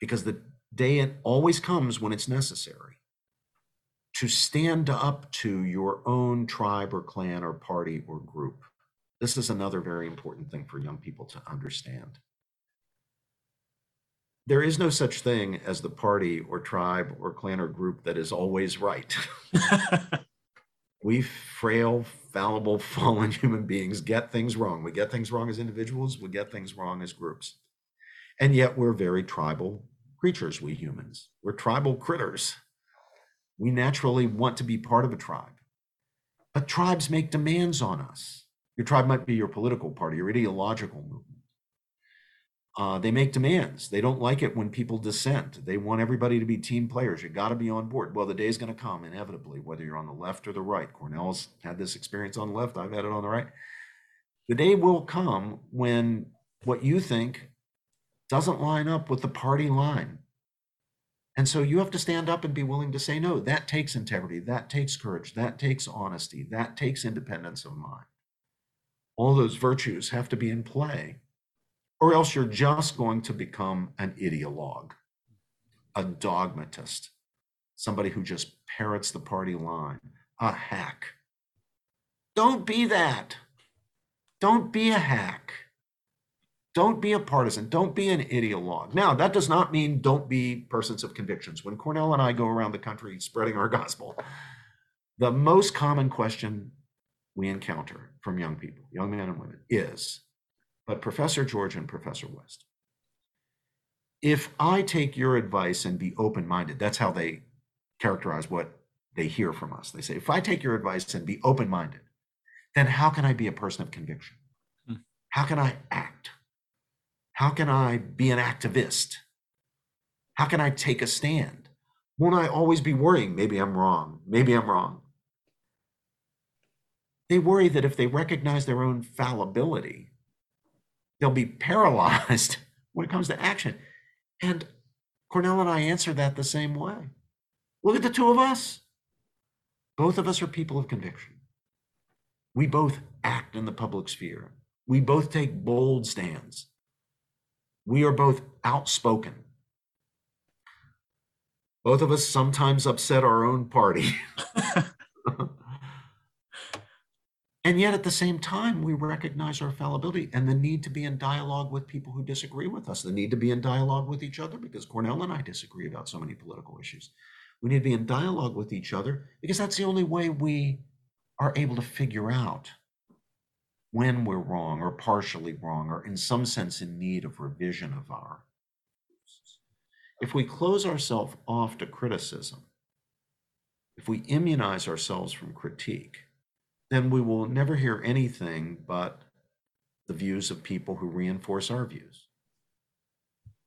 because the day it always comes when it's necessary to stand up to your own tribe or clan or party or group. This is another very important thing for young people to understand. There is no such thing as the party or tribe or clan or group that is always right. we frail, fallible, fallen human beings get things wrong. We get things wrong as individuals, we get things wrong as groups. And yet we're very tribal creatures, we humans. We're tribal critters. We naturally want to be part of a tribe. But tribes make demands on us. Your tribe might be your political party, your ideological movement. Uh, they make demands. They don't like it when people dissent. They want everybody to be team players. You got to be on board. Well, the day's going to come inevitably, whether you're on the left or the right. Cornel's had this experience on the left. I've had it on the right. The day will come when what you think doesn't line up with the party line. And so you have to stand up and be willing to say no. That takes integrity. That takes courage. That takes honesty. That takes independence of mind. All those virtues have to be in play, or else you're just going to become an ideologue, a dogmatist, somebody who just parrots the party line, a hack. Don't be that. Don't be a hack. Don't be a partisan. Don't be an ideologue. Now, that does not mean don't be persons of convictions. When Cornel and I go around the country spreading our gospel, the most common question we encounter from young people, young men and women, is, but Professor George and Professor West, if I take your advice and be open minded, that's how they characterize what they hear from us. They say, if I take your advice and be open minded, then how can I be a person of conviction? Hmm. How can I act? How can I be an activist? How can I take a stand? Won't I always be worrying? Maybe I'm wrong. Maybe I'm wrong. They worry that if they recognize their own fallibility, they'll be paralyzed when it comes to action. And Cornel and I answer that the same way. Look at the two of us. Both of us are people of conviction. We both act in the public sphere. We both take bold stands we are both outspoken. Both of us sometimes upset our own party. and yet, at the same time, we recognize our fallibility and the need to be in dialogue with people who disagree with us, the need to be in dialogue with each other, because Cornel and I disagree about so many political issues. We need to be in dialogue with each other because that's the only way we are able to figure out when we're wrong or partially wrong or in some sense in need of revision of our if we close ourselves off to criticism if we immunize ourselves from critique then we will never hear anything but the views of people who reinforce our views.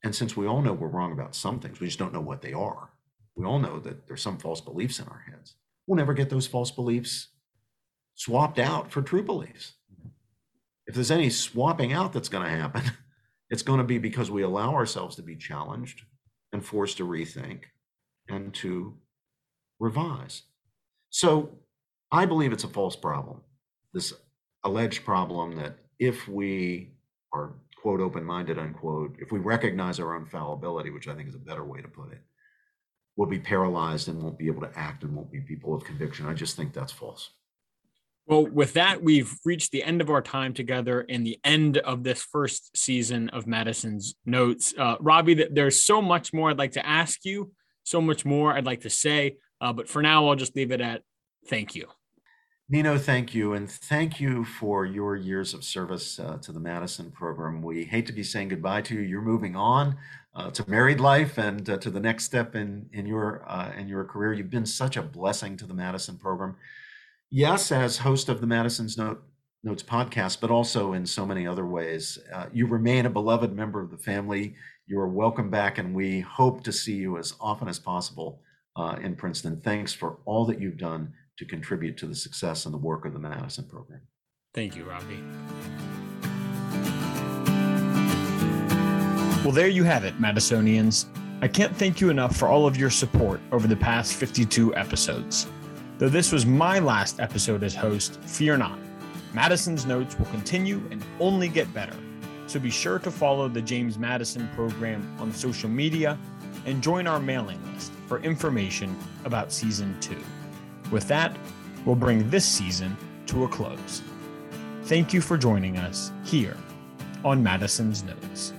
And since we all know we're wrong about some things we just don't know what they are. We all know that there's some false beliefs in our heads. We'll never get those false beliefs swapped out for true beliefs. If there's any swapping out that's going to happen, it's going to be because we allow ourselves to be challenged and forced to rethink and to revise. So I believe it's a false problem this alleged problem that if we are quote open minded unquote, if we recognize our own fallibility, which I think is a better way to put it, we'll be paralyzed and won't be able to act and won't be people of conviction. I just think that's false. Well, with that, we've reached the end of our time together and the end of this first season of Madison's Notes. Uh, Robbie, there's so much more I'd like to ask you, so much more I'd like to say, uh, but for now, I'll just leave it at thank you. Nino, thank you. And thank you for your years of service uh, to the Madison program. We hate to be saying goodbye to you. You're moving on uh, to married life and uh, to the next step in, in, your, uh, in your career. You've been such a blessing to the Madison program. Yes, as host of the Madison's Note, Notes podcast, but also in so many other ways. Uh, you remain a beloved member of the family. You are welcome back, and we hope to see you as often as possible uh, in Princeton. Thanks for all that you've done to contribute to the success and the work of the Madison program. Thank you, Robbie. Well, there you have it, Madisonians. I can't thank you enough for all of your support over the past 52 episodes. Though this was my last episode as host, fear not. Madison's notes will continue and only get better. So be sure to follow the James Madison program on social media and join our mailing list for information about season two. With that, we'll bring this season to a close. Thank you for joining us here on Madison's Notes.